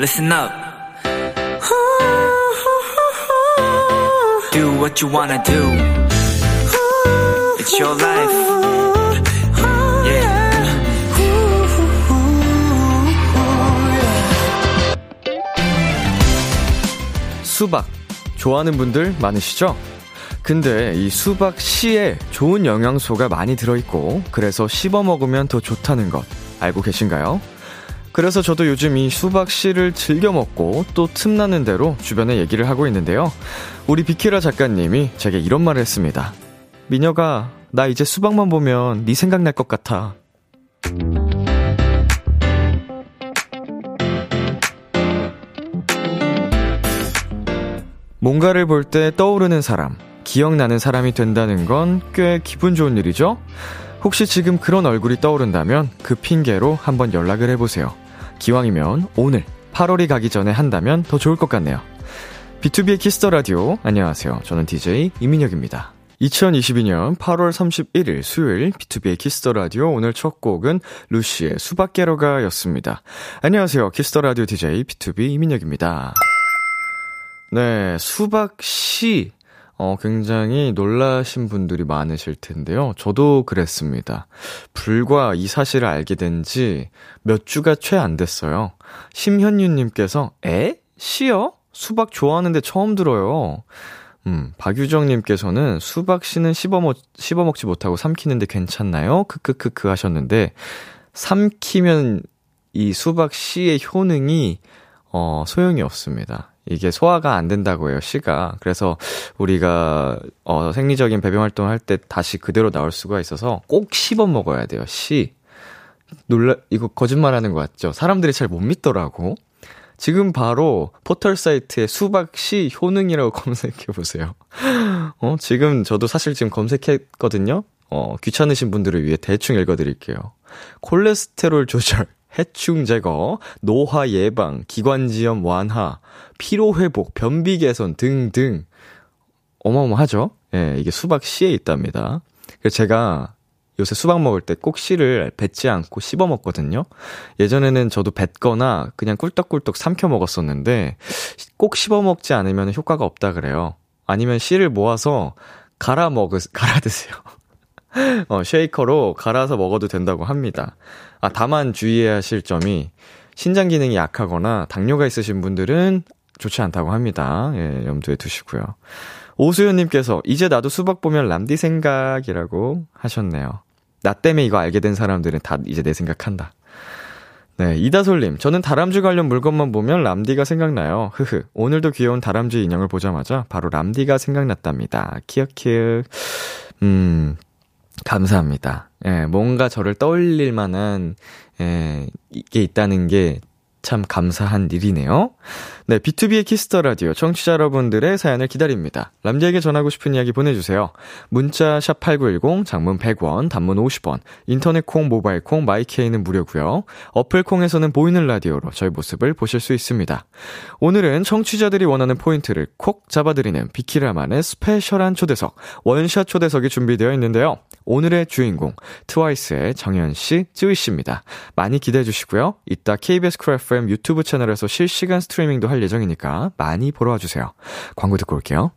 listen up. Do what you wanna do. It's your life. Yeah. 수박 좋아하는 분들 많으시죠? 근데 이 수박 씨에 좋은 영양소가 많이 들어있고 그래서 씹어 먹으면 더 좋다는 것 알고 계신가요? 그래서 저도 요즘 이 수박 씨를 즐겨 먹고 또 틈나는 대로 주변에 얘기를 하고 있는데요. 우리 비키라 작가님이 제게 이런 말을 했습니다. 미녀가 나 이제 수박만 보면 네 생각날 것 같아. 뭔가를 볼 때 떠오르는 사람, 기억나는 사람이 된다는 건 꽤 기분 좋은 일이죠? 혹시 지금 그런 얼굴이 떠오른다면 그 핑계로 한번 연락을 해보세요. 기왕이면 오늘 8월이 가기 전에 한다면 더 좋을 것 같네요. B2B의 키스터 라디오. 안녕하세요. 저는 DJ 이민혁입니다. 2022년 8월 31일 수요일 B2B의 키스터 라디오 오늘 첫 곡은 루시의 수박깨러가 였습니다. 안녕하세요. 키스터 라디오 DJ B2B 이민혁입니다. 네, 수박 씨. 어, 굉장히 놀라신 분들이 많으실 텐데요. 저도 그랬습니다. 불과 이 사실을 알게 된 지 몇 주가 채 안 됐어요. 심현유님께서, 에? 씨요? 수박 좋아하는데 처음 들어요. 음, 박유정님께서는 수박 씨는 씹어먹, 씹어먹지 못하고 삼키는데 괜찮나요? 크크크크 하셨는데, 삼키면 이 수박 씨의 효능이, 어, 소용이 없습니다. 이게 소화가 안 된다고 해요, 씨가. 그래서 우리가, 어, 생리적인 배변 활동을 할 때 다시 그대로 나올 수가 있어서 꼭 씹어 먹어야 돼요, 씨. 놀라, 이거 거짓말 하는 거 같죠? 사람들이 잘 못 믿더라고. 지금 바로 포털 사이트에 수박 씨 효능이라고 검색해 보세요. 어, 지금 저도 사실 지금 검색했거든요. 어, 귀찮으신 분들을 위해 대충 읽어 드릴게요. 콜레스테롤 조절, 해충 제거, 노화 예방, 기관지염 완화, 피로 회복, 변비 개선 등등 어마어마하죠? 예, 이게 수박 씨에 있답니다. 그래서 제가 요새 수박 먹을 때 꼭 씨를 뱉지 않고 씹어 먹거든요. 예전에는 저도 뱉거나 그냥 꿀떡꿀떡 삼켜 먹었었는데 꼭 씹어 먹지 않으면 효과가 없다 그래요. 아니면 씨를 모아서 갈아 먹으 갈아 드세요. 어, 쉐이커로 갈아서 먹어도 된다고 합니다. 아, 다만 주의해야 하실 점이 신장 기능이 약하거나 당뇨가 있으신 분들은 좋지 않다고 합니다. 예, 염두에 두시고요. 오수연님께서 이제 나도 수박 보면 람디 생각이라고 하셨네요. 나 때문에 이거 알게 된 사람들은 다 이제 내 생각한다. 네, 이다솔님, 저는 다람쥐 관련 물건만 보면 람디가 생각나요. 흐흐, 오늘도 귀여운 다람쥐 인형을 보자마자 바로 람디가 생각났답니다. 키역키역. 음, 감사합니다. 예, 뭔가 저를 떠올릴 만한, 예, 이게 있다는 게 참 감사한 일이네요. 네, B2B의 키스터 라디오 청취자 여러분들의 사연을 기다립니다. 람디에게 전하고 싶은 이야기 보내주세요. 문자 샵8910, 장문 100원, 단문 50원, 인터넷 콩, 모바일 콩, 마이케이는 무료고요. 어플 콩에서는 보이는 라디오로 저희 모습을 보실 수 있습니다. 오늘은 청취자들이 원하는 포인트를 콕 잡아드리는 비키라만의 special한 초대석, 원샷 초대석이 준비되어 있는데요. 오늘의 주인공, 트와이스의 정연 씨, 쯔위 씨입니다. 많이 기대해 주시고요. 이따 KBS 쿨 FM 유튜브 채널에서 실시간 스트리밍도 할 예정이니까 많이 보러 와주세요. 광고 듣고 올게요.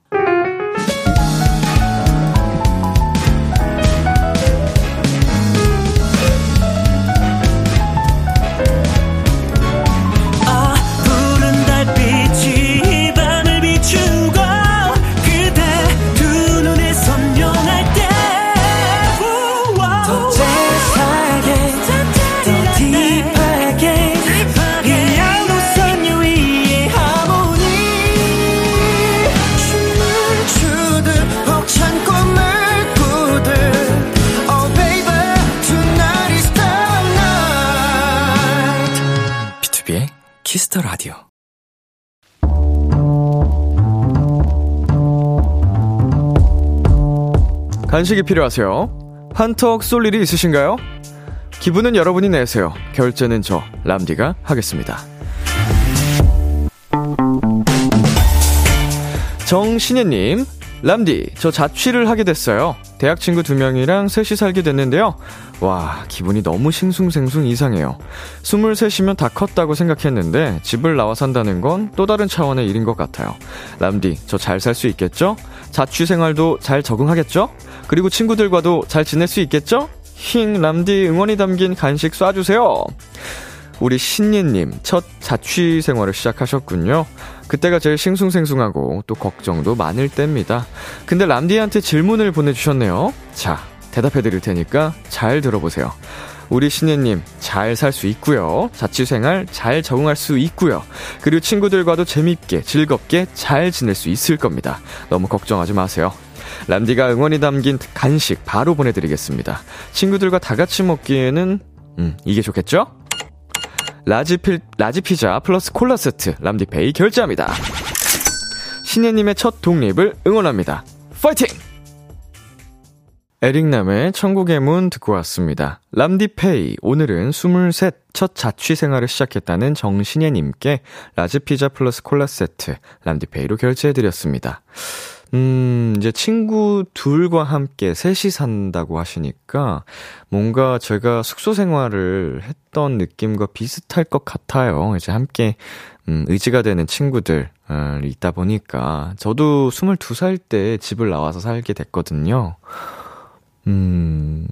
간식이 필요하세요? 한턱 쏠 일이 있으신가요? 기분은 여러분이 내세요. 결제는 저 람디가 하겠습니다. 정신혜님, 람디, 저 자취를 하게 됐어요. 대학 친구 두 명이랑 셋이 살게 됐는데요. 와, 기분이 너무 싱숭생숭 이상해요. 23이면 다 컸다고 생각했는데 집을 나와 산다는 건 또 다른 차원의 일인 것 같아요. 람디, 저 잘 살 수 있겠죠? 자취 생활도 잘 적응하겠죠? 그리고 친구들과도 잘 지낼 수 있겠죠? 힝, 람디 응원이 담긴 간식 쏴주세요. 우리 신예님, 첫 자취 생활을 시작하셨군요. 그때가 제일 싱숭생숭하고 또 걱정도 많을 때입니다. 근데 람디한테 질문을 보내주셨네요. 자, 대답해 드릴 테니까 잘 들어보세요. 우리 신예님, 잘 살 수 있고요. 자취생활 잘 적응할 수 있고요. 그리고 친구들과도 재밌게, 즐겁게 잘 지낼 수 있을 겁니다. 너무 걱정하지 마세요. 람디가 응원이 담긴 간식 바로 보내드리겠습니다. 친구들과 다 같이 먹기에는, 음, 이게 좋겠죠? large 필, large 피자 플러스 콜라 세트 람디페이 결제합니다. 신예님의 첫 독립을 응원합니다. 파이팅! 에릭남의 천국의 문 듣고 왔습니다. 람디페이, 오늘은 23, 첫 자취 생활을 시작했다는 정신예님께 라지피자 플러스 콜라 세트 람디페이로 결제해드렸습니다. 음, 이제 친구 둘과 함께 셋이 산다고 하시니까 뭔가 제가 숙소 생활을 했던 느낌과 비슷할 것 같아요. 이제 함께, 음, 의지가 되는 친구들, 어, 있다 보니까 저도 22살 때 집을 나와서 살게 됐거든요. 음,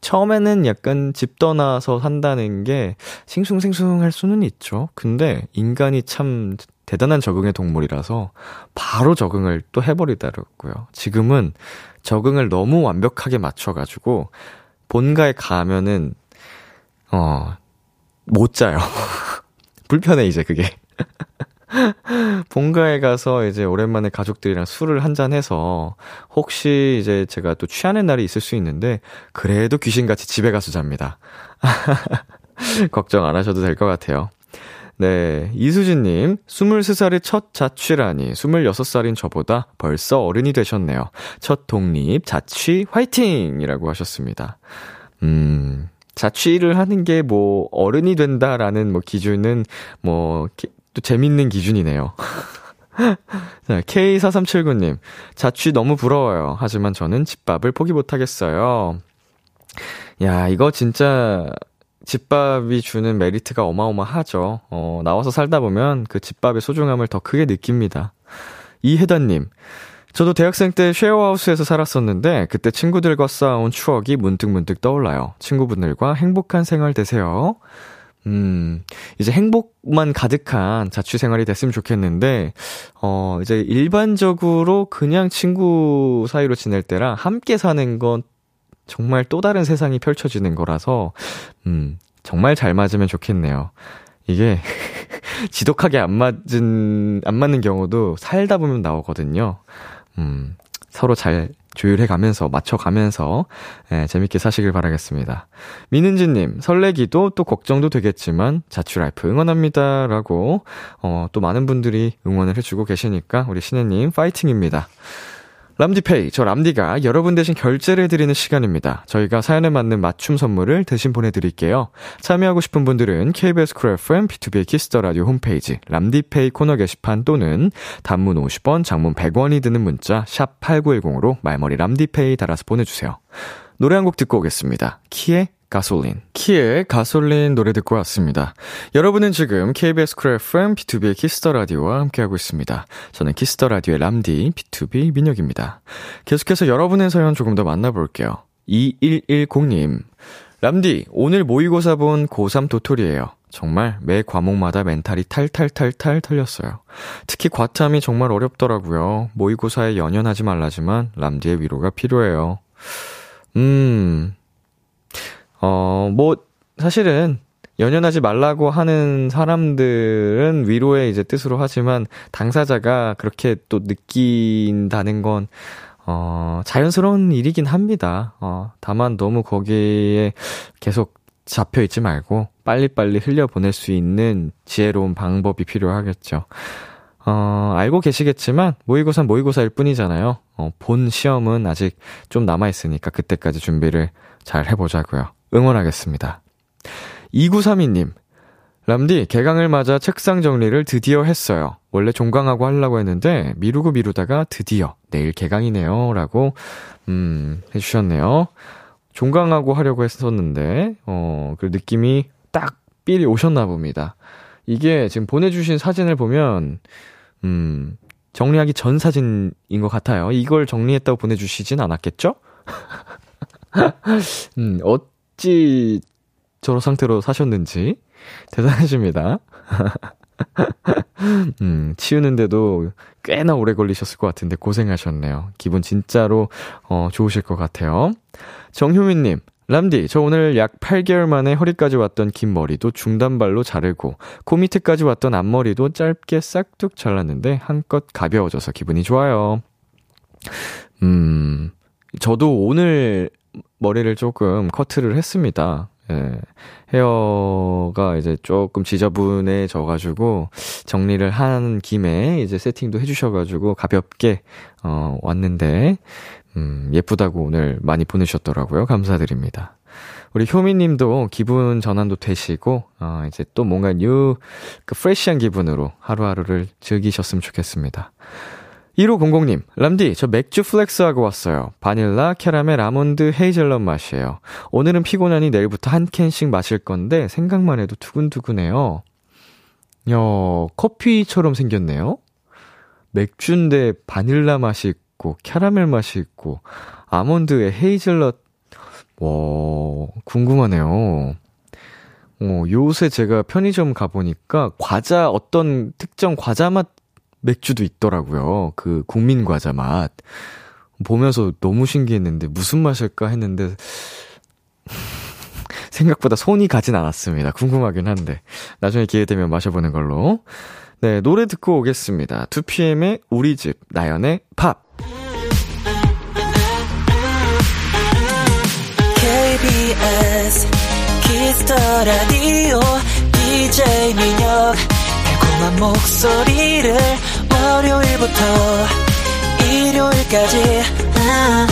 처음에는 약간 집 떠나서 산다는 게 싱숭생숭할 수는 있죠. 근데 인간이 참 대단한 적응의 동물이라서 바로 적응을 또 해버리더라고요. 지금은 적응을 너무 완벽하게 맞춰가지고 본가에 가면은 어 못 자요. 불편해 이제 그게. 본가에 가서 이제 오랜만에 가족들이랑 술을 한잔 해서 혹시 이제 제가 또 취하는 날이 있을 수 있는데 그래도 귀신같이 집에 가서 잡니다. 걱정 안 하셔도 될 것 같아요. 네. 이수진님, 23살의 첫 자취라니, 26살인 저보다 벌써 어른이 되셨네요. 첫 독립, 자취, 화이팅! 이라고 하셨습니다. 음, 자취를 하는 게 뭐, 어른이 된다라는 뭐 기준은 뭐, 또 재밌는 기준이네요. 자, K4379님, 자취 너무 부러워요. 하지만 저는 집밥을 포기 못하겠어요. 야, 이거 진짜, 집밥이 주는 메리트가 어마어마하죠. 어, 나와서 살다 보면 그 집밥의 소중함을 더 크게 느낍니다. 이혜단님, 저도 대학생 때 쉐어하우스에서 살았었는데 그때 친구들과 쌓아온 추억이 문득문득 떠올라요. 친구분들과 행복한 생활 되세요. 음, 이제 행복만 가득한 자취 생활이 됐으면 좋겠는데, 어, 이제 일반적으로 그냥 친구 사이로 지낼 때랑 함께 사는 건 정말 또 다른 세상이 펼쳐지는 거라서, 음, 정말 잘 맞으면 좋겠네요. 이게, 지독하게 안 맞은, 안 맞는 경우도 살다 보면 나오거든요. 음, 서로 잘 조율해 가면서, 맞춰 가면서, 예, 재밌게 사시길 바라겠습니다. 민은지 님, 설레기도 또 걱정도 되겠지만, 자취라이프 응원합니다. 라고, 어, 또 많은 분들이 응원을 해 주고 계시니까, 우리 신혜 님, 파이팅입니다. 람디페이, 저 람디가 여러분 대신 결제를 해드리는 시간입니다. 저희가 사연에 맞는 맞춤 선물을 대신 보내드릴게요. 참여하고 싶은 분들은 KBS 쿨 FM, B2B 키스터 라디오 홈페이지, 람디페이 코너 게시판 또는 단문 50원, 장문 100원이 드는 문자, 샵 8910으로 말머리 람디페이 달아서 보내주세요. 노래 한 곡 듣고 오겠습니다. 키의 가솔린. 키의 가솔린 노래 듣고 왔습니다. 여러분은 지금 KBS 쿨 FM B2B의 키스터 라디오와 함께하고 있습니다. 저는 키스터 라디오의 람디 B2B 민혁입니다. 계속해서 여러분의 사연 조금 더 만나볼게요. 2110님. 람디, 오늘 모의고사 본 고3 도토리예요. 정말 매 과목마다 멘탈이 탈탈탈탈 털렸어요. 특히 과탐이 정말 어렵더라고요. 모의고사에 연연하지 말라지만 람디의 위로가 필요해요. 음, 어, 뭐, 사실은, 연연하지 말라고 하는 사람들은 위로의 이제 뜻으로 하지만, 당사자가 그렇게 또 느낀다는 건, 어, 자연스러운 일이긴 합니다. 어, 다만 너무 거기에 계속 잡혀 있지 말고, 빨리빨리 흘려보낼 수 있는 지혜로운 방법이 필요하겠죠. 어, 알고 계시겠지만, 모의고사 모의고사일 뿐이잖아요. 어, 본 시험은 아직 좀 남아 있으니까 그때까지 준비를 잘 해보자고요. 응원하겠습니다. 2932님, 람디, 개강을 맞아 책상 정리를 드디어 했어요. 원래 종강하고 하려고 했는데 미루고 미루다가 드디어 내일 개강이네요. 라고, 음, 해주셨네요. 종강하고 하려고 했었는데, 어, 그 느낌이 딱 삘이 오셨나 봅니다. 이게 지금 보내주신 사진을 보면, 음, 정리하기 전 사진인 것 같아요. 이걸 정리했다고 보내주시진 않았겠죠? 음, 어찌 저런 상태로 사셨는지 대단하십니다. 음, 치우는데도 꽤나 오래 걸리셨을 것 같은데 고생하셨네요. 기분 진짜로, 어, 좋으실 것 같아요. 정효민님, 람디, 저 오늘 약 8개월 만에 허리까지 왔던 긴 머리도 중단발로 자르고, 코 밑에까지 왔던 앞머리도 짧게 싹둑 잘랐는데, 한껏 가벼워져서 기분이 좋아요. 음, 저도 오늘 머리를 조금 커트를 했습니다. 예. 헤어가 이제 조금 지저분해져가지고 정리를 한 김에 이제 세팅도 해주셔가지고 가볍게 어 왔는데 음 예쁘다고 오늘 많이 보내셨더라고요. 감사드립니다. 우리 효미님도 기분 전환도 되시고 어 이제 또 뭔가 new 그 fresh한 기분으로 하루하루를 즐기셨으면 좋겠습니다. 1500님, 람디, 저 맥주 flex하고 왔어요. 바닐라, 캐러멜, 아몬드, 헤이즐넛 맛이에요. 오늘은 피곤하니 내일부터 한 캔씩 마실 건데, 생각만 해도 두근두근해요. 야, 커피처럼 생겼네요? 맥주인데 바닐라 맛이 있고, 캐러멜 맛이 있고, 아몬드에 헤이즐넛, 와, 궁금하네요. 어, 요새 제가 편의점 가보니까 과자, 어떤 특정 과자 맛 맥주도 있더라고요. 그 국민 과자 맛. 보면서 너무 신기했는데 무슨 맛일까 했는데 생각보다 손이 가진 않았습니다. 궁금하긴 한데 나중에 기회 되면 마셔보는 걸로. 네, 노래 듣고 오겠습니다. 2PM의 우리 집, 나연의 팝. KBS 키스터 라디오 DJ 민혁 달콤한 목소리를 월요일부터 일요일까지 아,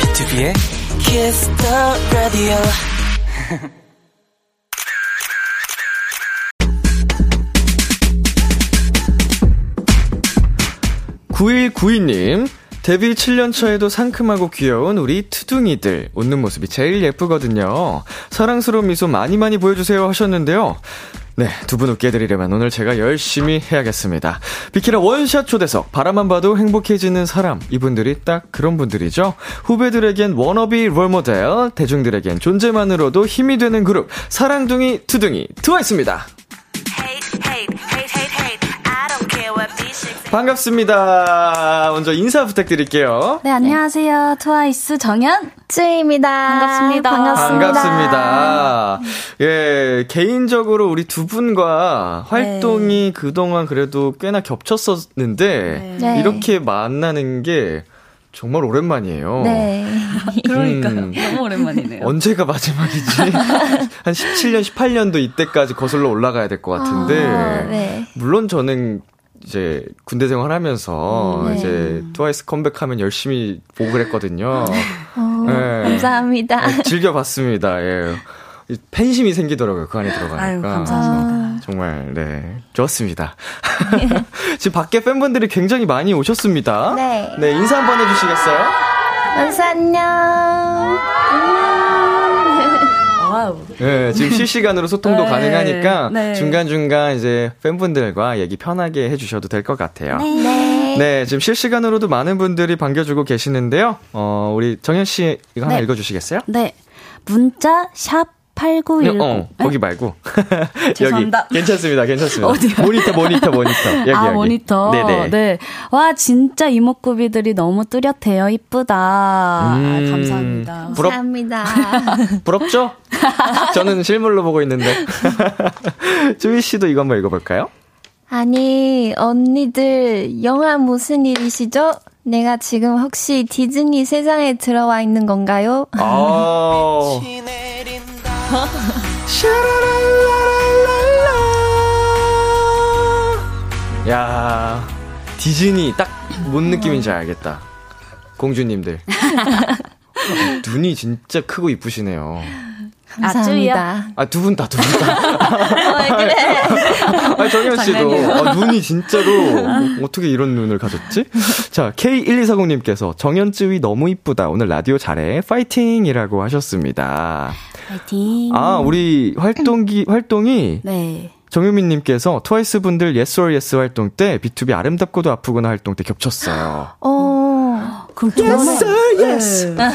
B2B의 Kiss the Radio 9192님, 데뷔 7년 차에도 상큼하고 귀여운 우리 투둥이들. 웃는 모습이 제일 예쁘거든요. 사랑스러운 미소 많이 많이 보여주세요 하셨는데요. 네, 두 분 웃게 해드리려면 오늘 제가 열심히 해야겠습니다. 비키라 원샷 초대석, 바라만 봐도 행복해지는 사람. 이분들이 딱 그런 분들이죠. 후배들에겐 wannabe role model, 대중들에겐 존재만으로도 힘이 되는 그룹, 사랑둥이, 투둥이, 트와이스입니다. 반갑습니다. 먼저 인사 부탁드릴게요. 네, 안녕하세요. 트와이스 정연 쯔입니다. 반갑습니다. 반갑습니다. 반갑습니다. 예, 개인적으로 우리 두 분과 활동이 네. 그동안 그래도 꽤나 겹쳤었는데 네. 이렇게 만나는 게 정말 오랜만이에요. 네. 그러니까요. 음, 너무 오랜만이네요. 언제가 마지막이지? 한 17년, 18년도 이때까지 거슬러 올라가야 될 것 같은데. 아, 네. 물론 저는 이제 군대 생활하면서 음, 네. 이제 트와이스 컴백하면 열심히 보고 그랬거든요. 어, 네. 감사합니다. 네, 즐겨봤습니다. 예. 팬심이 생기더라고요. 그 안에 들어가니까. 아유, 감사합니다. 정말 네 좋았습니다. 지금 밖에 팬분들이 굉장히 많이 오셨습니다. 네. 네 인사 한번 해주시겠어요? 원스 안녕. Wow. 네, 지금 실시간으로 소통도 네, 가능하니까 네. 중간중간 이제 팬분들과 얘기 편하게 해주셔도 될 것 같아요. 네. 네, 지금 실시간으로도 많은 분들이 반겨주고 계시는데요. 어, 우리 정현 씨 이거 하나 네. 읽어주시겠어요? 네. 문자 샵 8910. 어, 거기 말고. 죄송합니다. 여기. 괜찮습니다. 괜찮습니다. 어디요? 모니터, 모니터, 모니터. 여기, 아, 여기. 모니터. 네네. 네. 와, 진짜 이목구비들이 너무 뚜렷해요. 이쁘다. 음, 아, 감사합니다. 부럽, 감사합니다. 부럽죠? 저는 실물로 보고 있는데. 주희 씨도 이거 한번 읽어볼까요? 아니, 언니들, 영화 무슨 일이시죠? 내가 지금 혹시 디즈니 세상에 들어와 있는 건가요? 아. 야 디즈니 딱 뭔 느낌인지 알겠다. 공주님들. 눈이 진짜 크고 이쁘시네요. 감사합니다. 아, 두 분 다, 두 분 다. 왜 그래? 아, 정현 씨도. 아, 눈이 진짜로. 어떻게 이런 눈을 가졌지? 자, K1240님께서 정현쯔위 너무 이쁘다. 오늘 라디오 잘해. 파이팅! 이라고 하셨습니다. 파이팅. 아, 우리 활동기, 활동이. 네. 정유민님께서 트와이스 분들 yes or yes 활동 때 B2B 아름답고도 아프구나 활동 때 겹쳤어요. 어. 그럼 yes or yes. 네.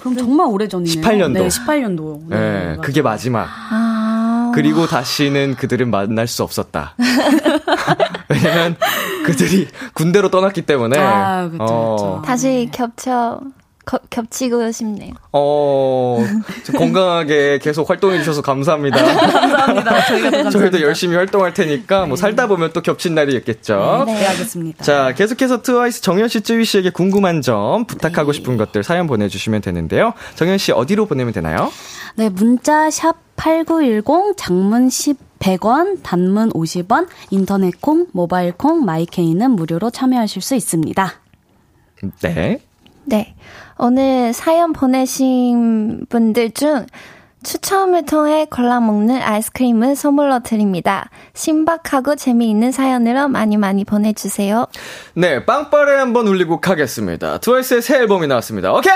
그럼 정말 오래 전이네요. 18년도. 네, 18년도. 네, 네 그게 마지막. 아. 그리고 다시는 그들은 만날 수 없었다. 왜냐면 그들이 군대로 떠났기 때문에. 아, 그쵸, 어. 그쵸. 다시 겹쳐 겹치고 싶네요. 어, 건강하게 계속 활동해 주셔서 감사합니다. 감사합니다. 저희가 감사합니다. 저희도 열심히 활동할 테니까 뭐 살다 보면 또 겹친 날이 있겠죠. 네, 네, 알겠습니다. 자, 계속해서 트와이스 정현 씨, 쯔위 씨에게 궁금한 점, 부탁하고 네. 싶은 것들 사연 보내주시면 되는데요. 정현 씨 어디로 보내면 되나요? 네, 문자 샵 #8910 장문 10 100원, 단문 50원, 인터넷 콩, 모바일 콩, 마이케이는 무료로 참여하실 수 있습니다. 네. 네. 오늘 사연 보내신 분들 중 추첨을 통해 골라 먹는 아이스크림을 선물로 드립니다. 신박하고 재미있는 사연으로 많이 많이 보내주세요. 네, 빵빠레 한번 울리고 가겠습니다. 트와이스의 새 앨범이 나왔습니다. 오케이!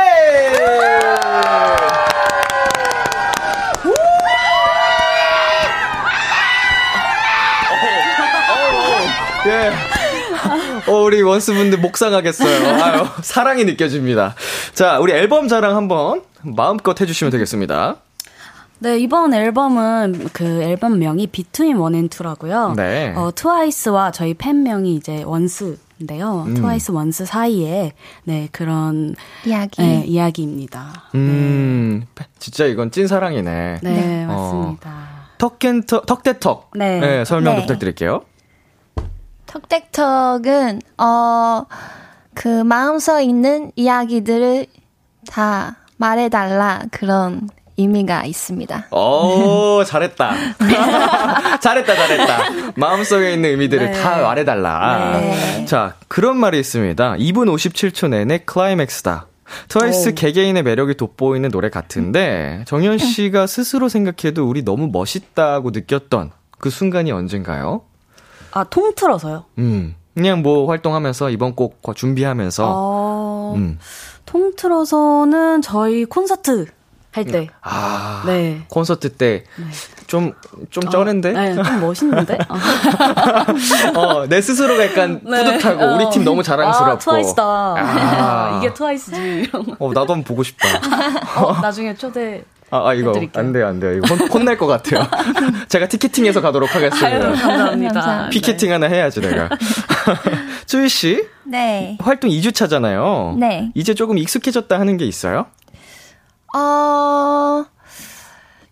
어, 우리 원스분들 목 상하겠어요. 아유, 사랑이 느껴집니다. 자, 우리 앨범 자랑 한번 마음껏 해주시면 되겠습니다. 네, 이번 앨범은 그 앨범명이 Between one and two라고요. 네. 어, 트와이스와 저희 팬명이 이제 원스인데요. 음. 트와이스 원스 사이에 네, 그런 이야기. 네, 이야기입니다. 음. 네. 진짜 이건 찐 사랑이네. 네, 네. 맞습니다. 어, Talk that Talk, Talk that Talk. 네. 네 설명 네. 부탁드릴게요. 턱택턱은 어 그 마음속 있는 이야기들을 다 말해달라 그런 의미가 있습니다. 오, 잘했다. 잘했다, 잘했다. 마음속에 있는 의미들을 네. 다 말해달라. 네. 자, 그런 말이 있습니다. 2분 57초 내내 클라이맥스다. 트와이스 오. 개개인의 매력이 돋보이는 노래 같은데, 정현 씨가 스스로 생각해도 우리 너무 멋있다고 느꼈던 그 순간이 언젠가요? 아, 통틀어서요? 음. 그냥 뭐 활동하면서 이번 곡 준비하면서. 어, 음. 통틀어서는 저희 콘서트 할 때. 아. 네. 콘서트 때. 네. 좀, 좀 쩌는데? 어, 네, 좀 멋있는데? 어, 내 스스로가 약간 네. 뿌듯하고, 어. 우리 팀 너무 자랑스럽고. 아, 트와이스다. 아. 이게 트와이스지. 어, 나도 한번 보고 싶다. 어, 나중에 초대. 아, 아 이거 해드릴게요. 안 돼요, 안 돼요. 이거 혼, 혼날 것 같아요. 제가 티켓팅해서 가도록 하겠습니다. 아유, 감사합니다. 피켓팅 네. 하나 해야지, 내가. 쭈이 씨? 네. 활동 2주 차잖아요. 네. 이제 조금 익숙해졌다 하는 게 있어요? 어,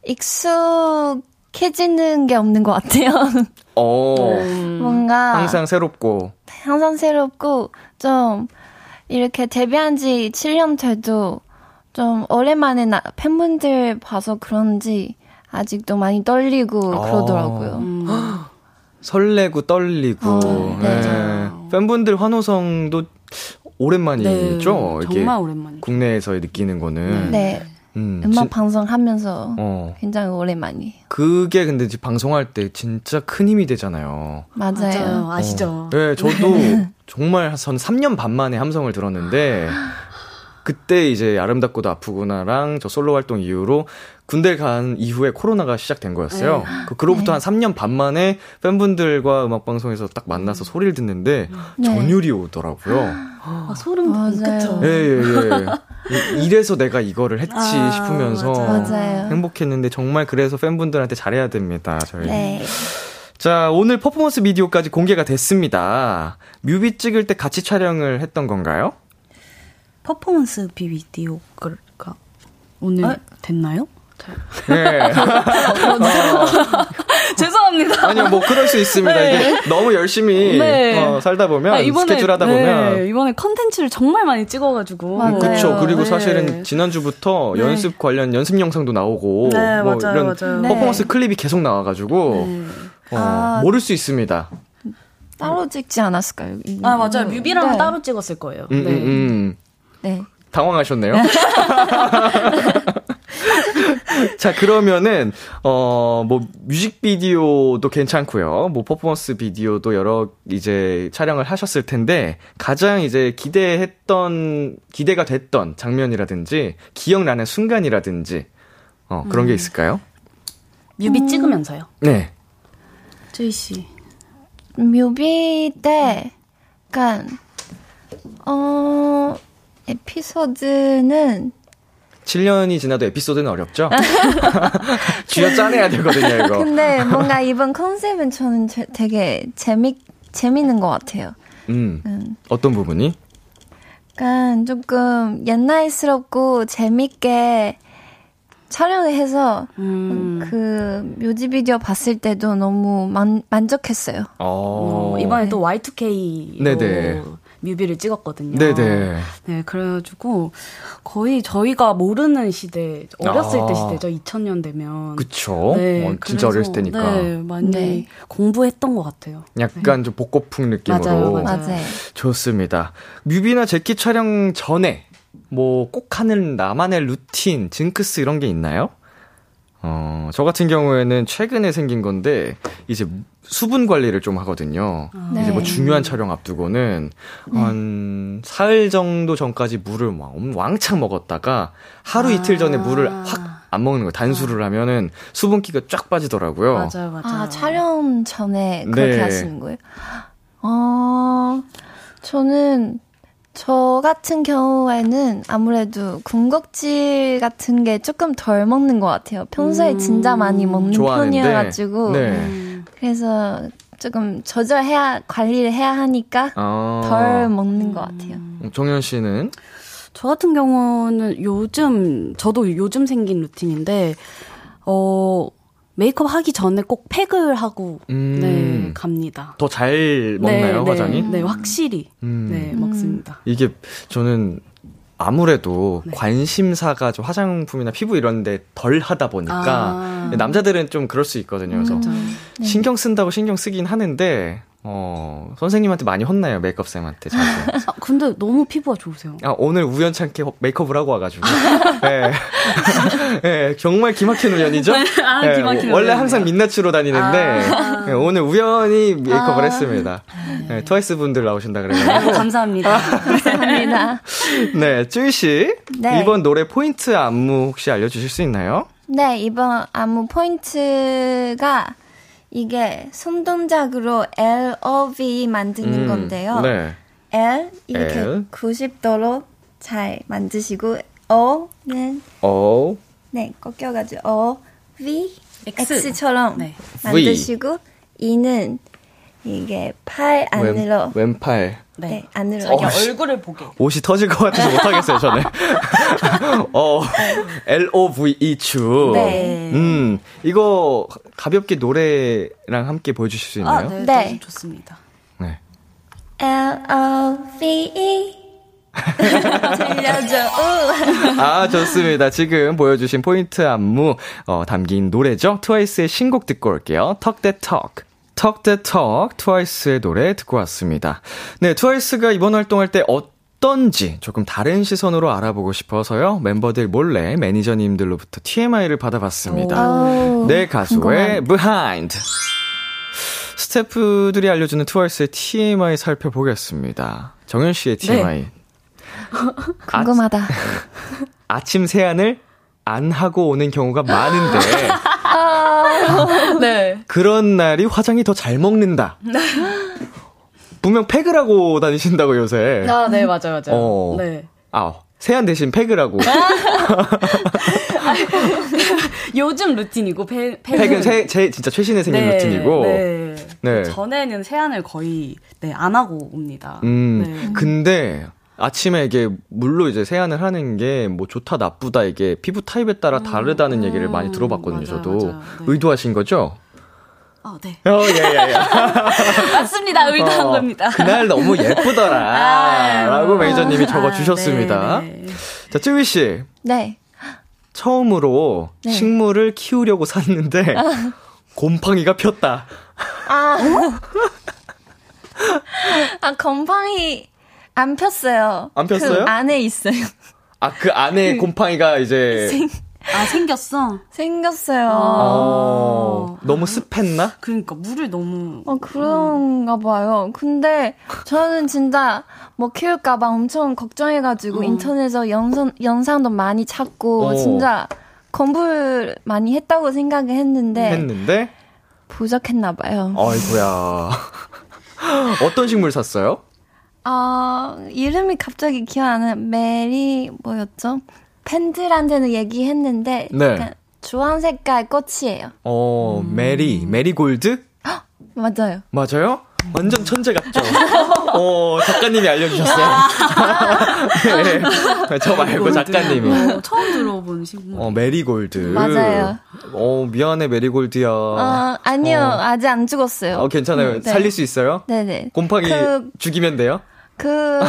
익숙해지는 게 없는 것 같아요. 어. 뭔가. 항상 새롭고. 항상 새롭고, 좀, 이렇게 데뷔한 지 7년 돼도, 좀 오랜만에 나, 팬분들 봐서 그런지 아직도 많이 떨리고 아. 그러더라고요. 음. 설레고 떨리고. 어, 네. 네. 팬분들 환호성도 오랜만이죠. 네, 정말 오랜만이. 국내에서 느끼는 거는. 네. 음, 악 방송 하면서 어. 굉장히 오랜만이에요. 그게 근데 이제 방송할 때 진짜 큰 힘이 되잖아요. 맞아요. 맞아요. 아시죠? 어. 네, 저도 정말 한 3년 반 만에 함성을 들었는데 그때 이제 아름답고도 아프구나랑 저 솔로 활동 이후로 군대 간 이후에 코로나가 시작된 거였어요. 네. 그, 그로부터 네. 한 3년 반 만에 팬분들과 음악방송에서 딱 만나서 소리를 듣는데 네. 전율이 오더라고요. 아, 소름 돋죠. 예, 예, 예. 이래서 내가 이거를 했지 아, 싶으면서 맞아요. 행복했는데 정말 그래서 팬분들한테 잘해야 됩니다. 저희. 네. 자, 오늘 퍼포먼스 비디오까지 공개가 됐습니다. 뮤비 찍을 때 같이 촬영을 했던 건가요? 퍼포먼스 비디오가 오늘 아? 됐나요? 네. 어. 죄송합니다. 아니요, 뭐 그럴 수 있습니다. 네. 이게 너무 열심히 네. 어, 살다 보면 아, 이번에, 스케줄 하다 네. 보면 이번에 컨텐츠를 정말 많이 찍어가지고 그렇죠. 그리고 네. 사실은 지난주부터 네. 연습 관련 연습 영상도 나오고 네, 뭐 맞아요, 이런 맞아요. 퍼포먼스 클립이 계속 나와가지고 어, 아, 모를 수 있습니다. 따로 찍지 않았을까요? 아 맞아요. 뮤비랑 따로 찍었을 거예요. 음, 음, 음. 네. 당황하셨네요. 자, 그러면은, 어, 뭐, 뮤직비디오도 괜찮고요. 뭐, 퍼포먼스 비디오도 여러 이제 촬영을 하셨을 텐데, 가장 이제 기대했던, 기대가 됐던 장면이라든지, 기억나는 순간이라든지, 어, 그런 음. 게 있을까요? 뮤비 음. 찍으면서요? 네. 주희씨. 뮤비 때, 약간, 어, 에피소드는 7년이 지나도 에피소드는 어렵죠? 쥐어 짜내야 되거든요, 이거. 근데 뭔가 이번 컨셉은 저는 제, 되게 재미, 재밌는 것 같아요. 음. 음. 어떤 부분이? 약간 조금 옛날스럽고 재밌게 촬영을 해서 음. 그 뮤직비디오 봤을 때도 너무 만, 만족했어요. 어. 어, 이번에 또 Y2K 네네. 뮤비를 찍었거든요. 네네. 네, 그래가지고 거의 저희가 모르는 시대, 어렸을 아. 때 시대죠. 2000년 되면. 그쵸. 네, 어, 진짜 어렸을 때니까. 네, 많이 네. 공부했던 것 같아요. 약간 네. 좀 복고풍 느낌으로. 맞아요, 맞아요. 좋습니다. 뮤비나 재킷 촬영 전에 뭐 꼭 하는 나만의 루틴, 징크스 이런 게 있나요? 어, 저 같은 경우에는 최근에 생긴 건데, 이제 수분 관리를 좀 하거든요. 네. 이제 뭐 중요한 촬영 앞두고는 네. 한 사흘 정도 전까지 물을 막 왕창 먹었다가 하루 아. 이틀 전에 물을 확 안 먹는 거 단수를 아. 하면은 수분기가 쫙 빠지더라고요. 맞아요, 맞아요. 아, 촬영 전에 그렇게 네. 하시는 거예요? 어, 저는 저 같은 경우에는 아무래도 군것질 같은 게 조금 덜 먹는 것 같아요. 평소에 음, 진짜 많이 먹는 좋아하는데, 편이어가지고. 네. 그래서 조금 조절해야, 관리를 해야 하니까 아. 덜 먹는 것 같아요. 음, 정현 씨는? 저 같은 경우는 요즘, 저도 요즘 생긴 루틴인데, 어, 메이크업 하기 전에 꼭 팩을 하고 음. 네 갑니다. 더 잘 먹나요 네, 네, 화장이? 네 확실히 음. 네 먹습니다. 이게 저는 아무래도 네. 관심사가 좀 화장품이나 피부 이런데 덜 하다 보니까 아. 남자들은 좀 그럴 수 있거든요. 그래서 음. 신경 쓴다고 신경 쓰긴 하는데 어, 선생님한테 많이 혼나요, 메이크업쌤한테 자주. 아, 근데 너무 피부가 좋으세요. 아, 오늘 우연찮게 메이크업을 하고 와가지고. 네. 네, 정말 기막힌 우연이죠? 네, 아, 네, 기막힌 원래 항상 민낯으로 다니는데, 아. 네, 오늘 우연히 메이크업을 아. 했습니다. 네, 트와이스 분들 나오신다 그래가지고. 감사합니다. 감사합니다. 네, 쯔위 씨. 네. 이번 노래 포인트 안무 혹시 알려주실 수 있나요? 네, 이번 안무 포인트가 이게 손동작으로 L, O, V 만드는 음, 건데요. 네. L 이렇게 L. 90도로 잘 만드시고 O는 O 네 꺾여가지고 O, V X. 처럼 네. 만드시고 v. E는 이게 팔 안으로 왼, 왼팔 네, 네 안으로 어, 얼굴을 보게 옷이 터질 것 같아서 못 하겠어요 저는 어 L O V E 추 네. 음 이거 가볍게 노래랑 함께 보여주실 수 있나요? 아, 네, 네. 좋습니다 네 L O V E 들려줘. 아, 좋습니다. 지금 보여주신 포인트 안무, 어, 담긴 노래죠. 트와이스의 신곡 듣고 올게요. Talk That Talk. Talk That Talk, 트와이스의 노래 듣고 왔습니다. 네, 트와이스가 이번 활동할 때 어떤지 조금 다른 시선으로 알아보고 싶어서요. 멤버들 몰래 매니저님들로부터 TMI를 받아봤습니다. 네, 가수의 Behind. 스태프들이 알려주는 트와이스의 TMI 살펴보겠습니다. 정현 씨의 TMI. 네. 궁금하다. 아, 아침 세안을 안 하고 오는 경우가 많은데 네. 그런 날이 화장이 더 잘 먹는다. 분명 팩을 하고 다니신다고 요새. 아, 네, 맞아요, 맞아요. 어. 네. 아, 세안 대신 팩을 하고. 요즘 루틴이고 팩, 팩은, 팩은 세, 제, 진짜 최신의 생긴 네, 루틴이고. 네. 네. 전에는 세안을 거의 네, 안 하고 옵니다. 음, 네. 근데 아침에 이게 물로 이제 세안을 하는 게 뭐 좋다 나쁘다 이게 피부 타입에 따라 음, 다르다는 음, 얘기를 많이 들어봤거든요. 맞아요, 저도 맞아요. 네. 의도하신 거죠? 어, 네. 어, 예, 예, 예. 맞습니다. 의도한 어, 겁니다. 그날 너무 예쁘더라. 아, 라고 매니저님이 적어 아, 주셨습니다. 네, 네. 자, 쯔위 씨. 네. 처음으로 네. 식물을 키우려고 샀는데 아. 곰팡이가 폈다. 아. 아, 곰팡이 안 폈어요. 안 폈어요? 그 안에 있어요. 아, 그 안에 그 곰팡이가 이제. 생... 아, 생겼어? 생겼어요. 어, 너무 습했나? 그러니까, 물을 너무. 어, 그런가 봐요. 근데 저는 진짜 못 키울까봐 엄청 걱정해가지고 어. 인터넷에서 영상, 영상도 많이 찾고, 어. 진짜 공부를 많이 했다고 생각을 했는데. 했는데? 부족했나봐요. 아이고야. 어떤 식물 샀어요? 아, 이름이 갑자기 기억 안 나요. 메리, 뭐였죠? 팬들한테는 얘기했는데 네. 주황 색깔 꽃이에요. 어, 음. 메리, 메리골드? 맞아요. 맞아요? 완전 천재 같죠? 어, 작가님이 알려주셨어요. 네. 저 말고 작가님이. 어, 처음 들어본 식물. 어, 메리골드. 맞아요. 어, 미안해, 메리골드야. 어, 아니요. 어. 아직 안 죽었어요. 어, 괜찮아요. 음, 네. 살릴 수 있어요? 네네. 곰팡이 그, 죽이면 돼요? 그,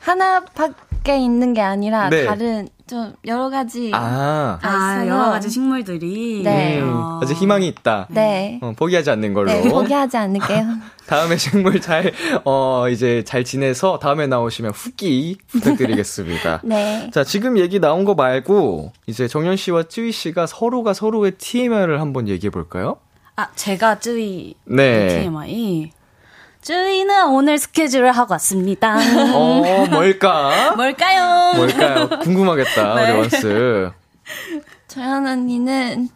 하나밖에 있는 게 아니라 네. 다른 좀 여러 가지 아, 아 여러 가지 식물들이 네. 음, 어. 아주 희망이 있다. 네. 어, 포기하지 않는 걸로. 네, 포기하지 않을게요. 다음에 식물 잘, 어, 이제 잘 지내서 다음에 나오시면 후기 부탁드리겠습니다. 네. 자, 지금 얘기 나온 거 말고, 이제 정현 씨와 쯔위 씨가 서로가 서로의 TMI를 한번 얘기해 볼까요? 아, 제가 쯔위 네. TMI. 주인은 오늘 스케줄을 하고 왔습니다. 어, 뭘까? 뭘까요? 뭘까요? 궁금하겠다, 네. 우리 원스. 저연 언니는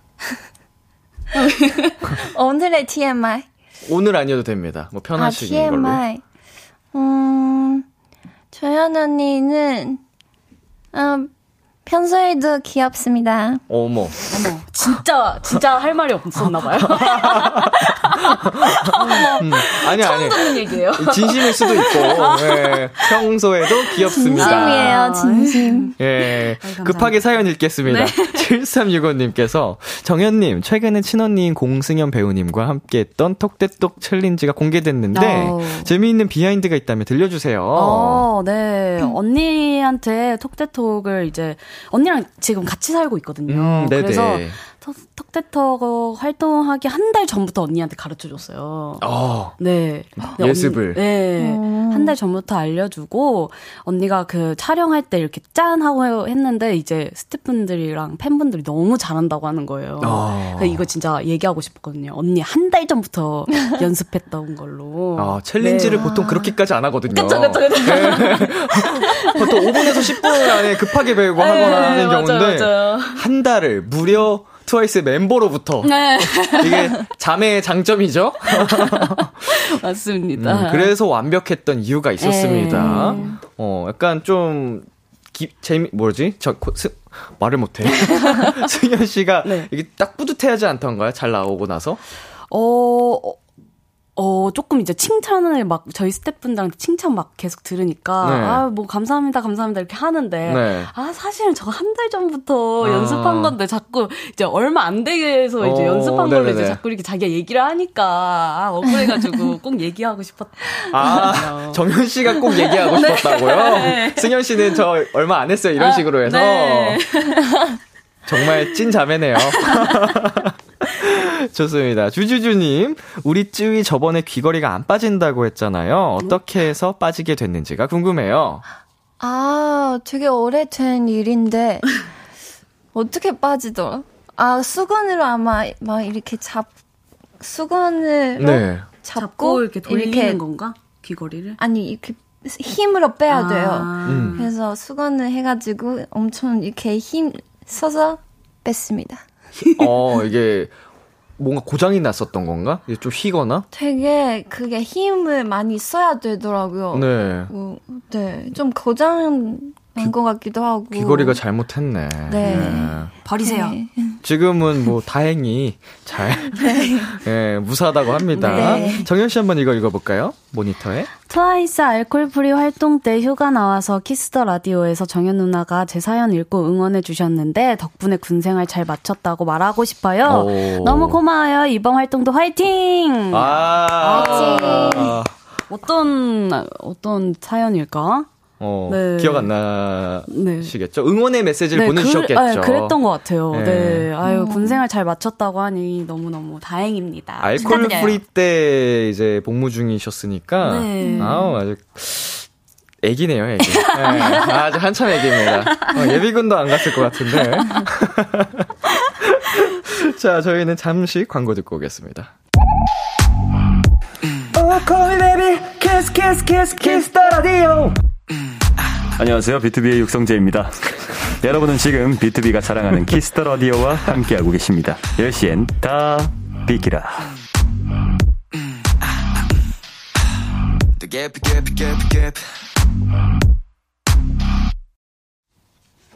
오늘의 TMI. 오늘 아니어도 됩니다. 뭐 편하시긴 아, TMI. 걸로. 음, 저연 언니는 음, 평소에도 귀엽습니다. 어머. 어머. 진짜, 진짜 할 말이 없었나봐요. 음, 아니, 아니. 듣는 얘기예요. 진심일 수도 있고, 예, 평소에도 귀엽습니다. 진심이에요, 진심. 예, 아이, 급하게 사연 읽겠습니다. 네. 7365님께서, 정현님, 최근에 친언니인 공승현 배우님과 함께 했던 톡대톡 챌린지가 공개됐는데, 오. 어. 재미있는 비하인드가 있다면 들려주세요. 어, 네. 언니한테 톡대톡을 이제, 언니랑 지금 같이 살고 있거든요. 음, 그래서 턱대턱 활동하기 한 달 전부터 언니한테 가르쳐 줬어요. 어. 네. 네 예습을. 언니, 네. 음. 한달 전부터 알려주고, 언니가 그 촬영할 때 이렇게 짠! 하고 했는데, 이제 스태프분들이랑 팬분들이 너무 잘한다고 하는 거예요. 어. 이거 진짜 얘기하고 싶었거든요. 언니 한 달 전부터 연습했던 걸로. 아, 챌린지를 네. 보통 그렇게까지 안 하거든요. 그쵸, 그쵸, 그쵸. 네. 보통 5분에서 10분 안에 급하게 배우고 네, 하거나 하는 경우인데, 맞아요. 한 달을 무려 트와이스 멤버로부터 네. 이게 자매의 장점이죠. 맞습니다. 음, 그래서 완벽했던 이유가 있었습니다. 에이. 네. 어, 약간 좀 기, 재미 뭐지? 저 스, 말을 못해. 승연 씨가 네. 이게 딱 뿌듯해하지 않던가요? 잘 나오고 나서? 어, 어, 조금 이제 칭찬을 막 저희 스태프분들한테 칭찬 막 계속 들으니까, 네. 아, 뭐, 감사합니다, 감사합니다, 이렇게 하는데, 네. 아, 사실은 저거 한 달 전부터 아. 연습한 건데, 자꾸 이제 얼마 안 되게 해서 이제 어, 연습한 네네네. 걸로 이제 자꾸 이렇게 자기가 얘기를 하니까, 아, 억울해 가지고 꼭 얘기하고 싶었. 아, 정현 씨가 꼭 얘기하고 네. 싶었다고요? 네. 승현 씨는 저 얼마 안 했어요, 이런 아, 식으로 해서. 네. 정말 찐 자매네요. 좋습니다. 주주주님, 우리 쯔위 저번에 귀걸이가 안 빠진다고 했잖아요. 어떻게 해서 빠지게 됐는지가 궁금해요. 아, 되게 오래된 일인데, 어떻게 빠지더라? 아, 수건으로 아마 막 이렇게 잡, 수건을 네. 잡고, 잡고, 이렇게 돌리는 이렇게, 건가? 귀걸이를? 아니, 이렇게 힘으로 빼야 돼요. 아. 음. 그래서 수건을 해가지고 엄청 이렇게 힘 써서 뺐습니다. 어, 이게 뭔가 고장이 났었던 건가? 좀 휘거나? 되게 그게 힘을 많이 써야 되더라고요. 네. 어, 네. 좀 고장 난것 같기도 하고. 귀걸이가 잘못했네. 네. 네. 버리세요. 네. 지금은 뭐 다행히 잘 네. 네, 무사하다고 합니다. 네. 정연 씨 한번 이거 읽어볼까요? 모니터에. 트와이스 Alcohol-Free 활동 때 휴가 나와서 Kiss the Radio에서 정연 누나가 제 사연 읽고 응원해 주셨는데 덕분에 군 생활 잘 마쳤다고 말하고 싶어요. 오. 너무 고마워요. 이번 활동도 화이팅! 아. 화이팅! 어떤 어떤 사연일까? 어, 네. 기억 안 나시겠죠? 네. 응원의 메시지를 네, 보내주셨겠죠? 그, 아, 그랬던 것 같아요. 네. 네. 아유, 음. 군생활 잘 마쳤다고 하니 너무너무 다행입니다. Alcohol-Free 때 이제 복무 중이셨으니까. 네. 아우, 아주 애기네요, 애기. 네, 아주 한참 애기입니다. 어, 예비군도 안 갔을 것 같은데. 자, 저희는 잠시 광고 듣고 오겠습니다. 안녕하세요. 비투비의 육성재입니다. 여러분은 지금 비투비가 자랑하는 Kiss the Radio와 함께하고 계십니다. 10시엔 다 비키라.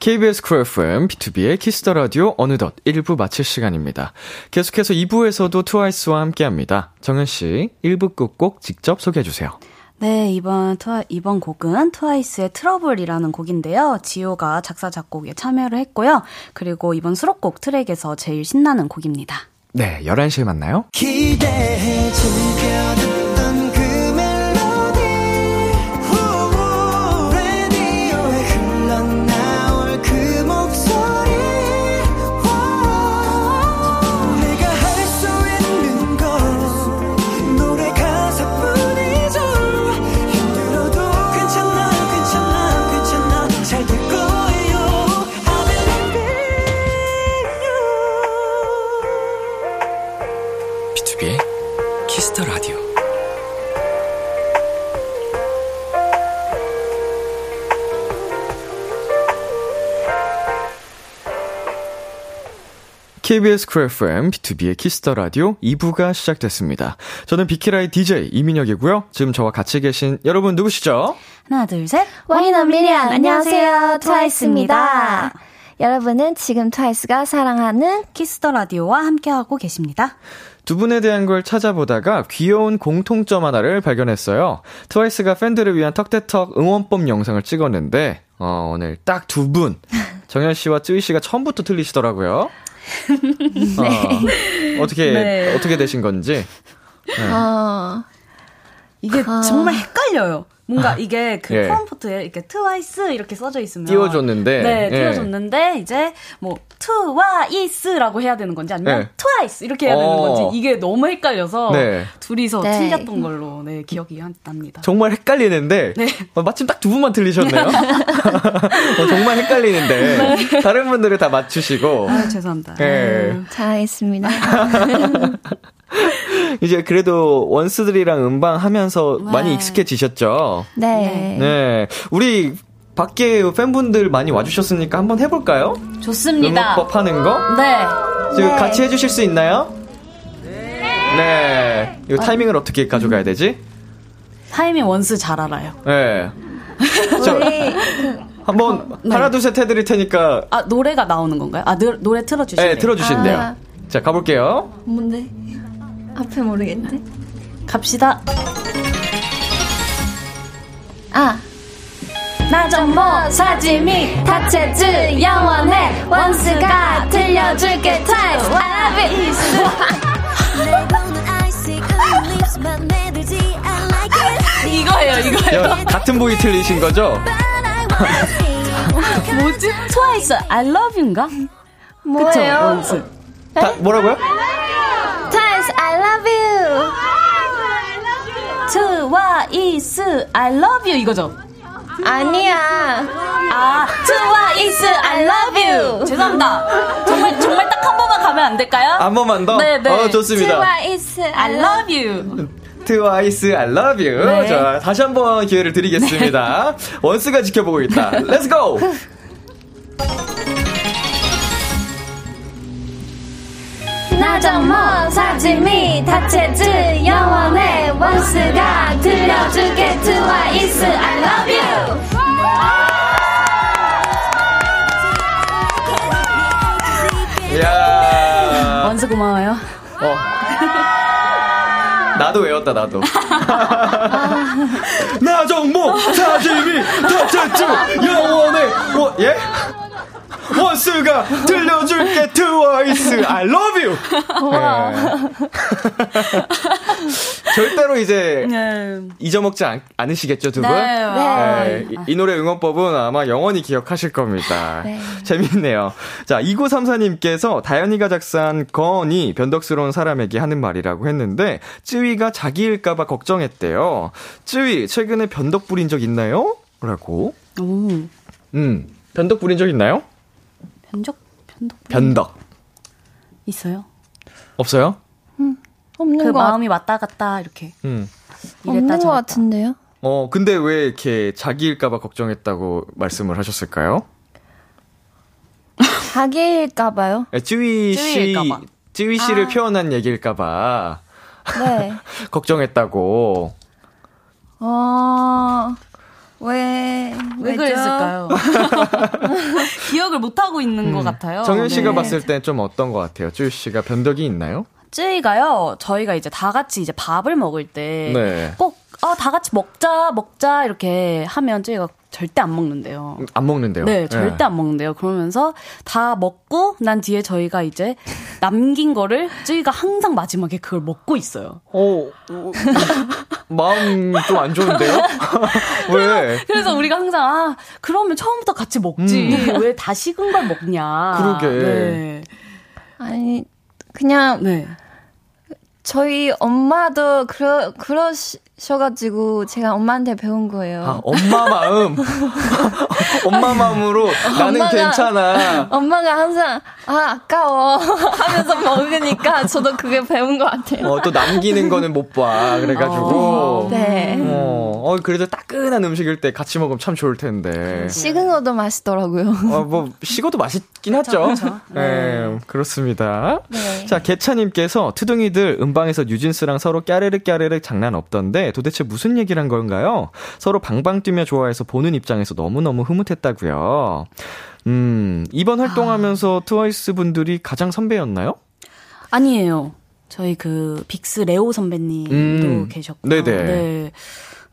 KBS Cool FM, 비투비의 Kiss the Radio 어느덧 1부 마칠 시간입니다. 계속해서 2부에서도 트와이스와 함께 합니다. 정연 씨, 1부 끝곡 직접 소개해 주세요. 네, 이번 트와, 이번 곡은 트와이스의 트러블이라는 곡인데요. 지효가 작사 작곡에 참여를 했고요. 그리고 이번 수록곡 트랙에서 제일 신나는 곡입니다. 네, 11시에 만나요. 기대해 KBS Cool FM, B2B의 키스터 라디오 2부가 시작됐습니다. 저는 비키라의 DJ 이민혁이고요. 지금 저와 같이 계신 여러분 누구시죠? 하나, 둘, 셋. One in a million. 안녕하세요. 트와이스입니다. 여러분은 지금 트와이스가 사랑하는 Kiss the Radio와 함께하고 계십니다. 두 분에 대한 걸 찾아보다가 귀여운 공통점 하나를 발견했어요. 트와이스가 팬들을 위한 Talk that Talk 응원법 영상을 찍었는데, 어, 오늘 딱 두 분, 정연 씨와 쯔위 씨가 처음부터 틀리시더라고요. 네. 어, 떻게 네. 어떻게 되신 건지. 네. 어, 이게 어. 정말 헷갈려요. 뭔가 이게 그 예. 프롬프트에 이렇게 트와이스 이렇게 써져 있으면 띄워줬는데 네 예. 띄워줬는데 예. 이제 뭐 트와이스라고 해야 되는 건지 아니면 예. 트와이스 이렇게 해야 되는 어. 건지 이게 너무 헷갈려서 네. 둘이서 네. 틀렸던 걸로 네 기억이 납니다. 정말 헷갈리는데 네. 어, 마침 딱 두 분만 틀리셨네요. 어, 정말 헷갈리는데 네. 다른 분들은 다 맞추시고 아, 죄송합니다. 네. 잘했습니다. 이제 그래도 원스들이랑 음방 하면서 네. 많이 익숙해지셨죠? 네. 네. 우리 밖에 팬분들 많이 와주셨으니까 한번 해볼까요? 좋습니다. 음악법 하는 거? 네. 지금 네. 같이 해주실 수 있나요? 네. 네. 이거 타이밍을 아, 어떻게 가져가야 되지? 타이밍 원스 잘 알아요. 네. 저, 한번 네. 하나 둘 셋 해드릴 테니까. 아 노래가 나오는 건가요? 아 노, 노래 틀어주시요 네, 틀어주신대요. 아. 자 가볼게요. 뭔데? 앞에 모르겠는데. 갑시다. 아. 나정모 사지미 다채쯔 영원히 원스가 들려줄게 트와이스 I 이거예요 이거예요 같은 부위 틀리신 거죠? 뭐지? 트와이스 I love you인가? 뭐예요? 그쵸? 다, 뭐라고요? 트와이스 I love you 이거죠? 아니야. 아, 트와이스 I love you. 죄송합니다. 정말 정말 딱 한 번만 가면 안 될까요? 한 번만 더? 네, 네. 어, 좋습니다. 트와이스 I love you. 트와이스 I love you. 네. 자, 다시 한 번 기회를 드리겠습니다. 네. 원스가 지켜보고 있다. Let's go. 나정모 사지미 다채쯔 영원히 원스가 들려줄게 트와이스 I love you 야 원스 고마워요 어. 나도 외웠다 나도 나정모 사지미 다채쯔 영원히 원 예? 원스가 들려줄게 트와이스 I love you. 네. 절대로 이제 네. 잊어먹지 않, 않으시겠죠 두 분? 네, 네. 이, 이, 노래 응원법은 아마 영원히 기억하실 겁니다. 네. 재밌네요. 자 2934님께서 다현이가 작사한 건이 변덕스러운 사람에게 하는 말이라고 했는데 쯔위가 자기일까봐 걱정했대요. 쯔위 최근에 변덕 부린 적 있나요? 라고. 오. 음, 변덕 부린 적 있나요? 변적, 변덕. 변덕. 있어요? 없어요? 음, 없는 그 마음이 왔다 갔다 이렇게. 음. 없는 것 같은데요? 어, 근데 왜 이렇게 자기일까봐 걱정했다고 말씀을 하셨을까요? 자기일까봐요? 네, 쯔위 씨, 쯔위 씨를 아. 표현한 얘기일까봐. 네. 걱정했다고. 어, 왜, 왜 그랬을까요? 기억을 못하고 있는 음. 것 같아요. 정현 씨가 네. 봤을 때 좀 어떤 것 같아요? 쯔위 씨가 변덕이 있나요? 쯔이가요, 저희가 이제 다 같이 이제 밥을 먹을 때, 네. 꼭, 아, 다 같이 먹자, 먹자, 이렇게 하면 쯔이가 절대 안 먹는데요. 안 먹는데요? 네, 절대 네. 안 먹는데요. 그러면서 다 먹고 난 뒤에 저희가 이제 남긴 거를 쯔이가 항상 마지막에 그걸 먹고 있어요. 어, 어 마음 좀 안 좋은데요? 왜? 그래서 우리가 항상 아, 그러면 처음부터 같이 먹지. 음. 왜다 식은 걸 먹냐. 그러게. 네. 아니, 그냥 네. 저희 엄마도 그러 그러셔가지고 제가 엄마한테 배운 거예요. 아, 엄마 마음. 엄마 마음으로 나는 엄마가, 괜찮아. 엄마가 항상 아 아까워 하면서 먹으니까 저도 그게 배운 것 같아요. 어, 또 남기는 거는 못 봐. 그래가지고. 어, 네. 어, 어, 그래도 따끈한 음식일 때 같이 먹으면 참 좋을 텐데. 식은 것도 맛있더라고요. 어, 뭐 식어도 맛있긴 하죠. 네. 네. 그렇습니다. 네. 자 개차님께서 투둥이들 음방에서 뉴진스랑 서로 까르르 까르르 장난 없던데 도대체 무슨 얘기를 한 건가요? 서로 방방 뛰며 좋아해서 보는 입장에서 너무 너무 흐뭇했다고요. 음, 이번 활동하면서 아. 트와이스 분들이 가장 선배였나요? 아니에요. 저희 그 빅스 레오 선배님도 음, 계셨고. 네네. 네.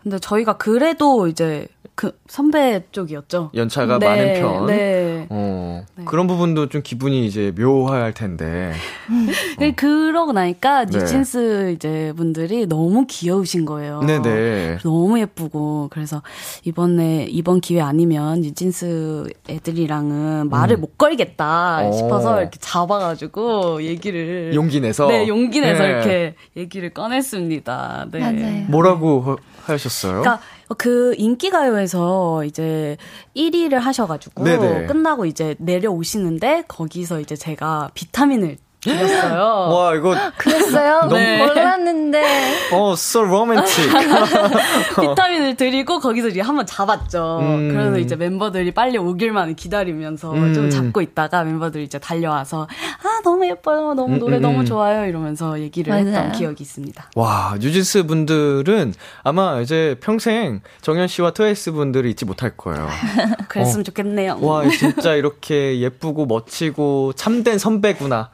근데 저희가 그래도 이제 그 선배 쪽이었죠. 연차가 네, 많은 편. 네. 어, 네. 그런 부분도 좀 기분이 이제 묘할 텐데. 어. 그러고 나니까 네. 뉴진스 이제 분들이 너무 귀여우신 거예요. 네네. 너무 예쁘고 그래서 이번에 이번 기회 아니면 뉴진스 애들이랑은 말을 음. 못 걸겠다 어. 싶어서 이렇게 잡아가지고 얘기를 용기 내서 네 용기 내서 네. 이렇게 얘기를 꺼냈습니다. 네. 맞아요. 뭐라고 하셨어요? 그러니까 그 인기가요에서 이제 1위를 하셔가지고 네네. 끝나고 이제 내려오시는데 거기서 이제 제가 비타민을 그랬어요. 와, 이거. 그랬어요? 너무 네. 몰랐는데. 어, so romantic. 비타민을 드리고 거기서 이제 한번 잡았죠. 음. 그래서 이제 멤버들이 빨리 오길만 기다리면서 음. 좀 잡고 있다가 멤버들이 이제 달려와서 아, 너무 예뻐요. 너무 노래 음, 너무 음. 좋아요. 이러면서 얘기를 맞아요. 했던 기억이 있습니다. 와, 뉴진스 분들은 아마 이제 평생 정현 씨와 트와이스 분들이 잊지 못할 거예요. 그랬으면 어. 좋겠네요. 와, 진짜 이렇게 예쁘고 멋지고 참된 선배구나.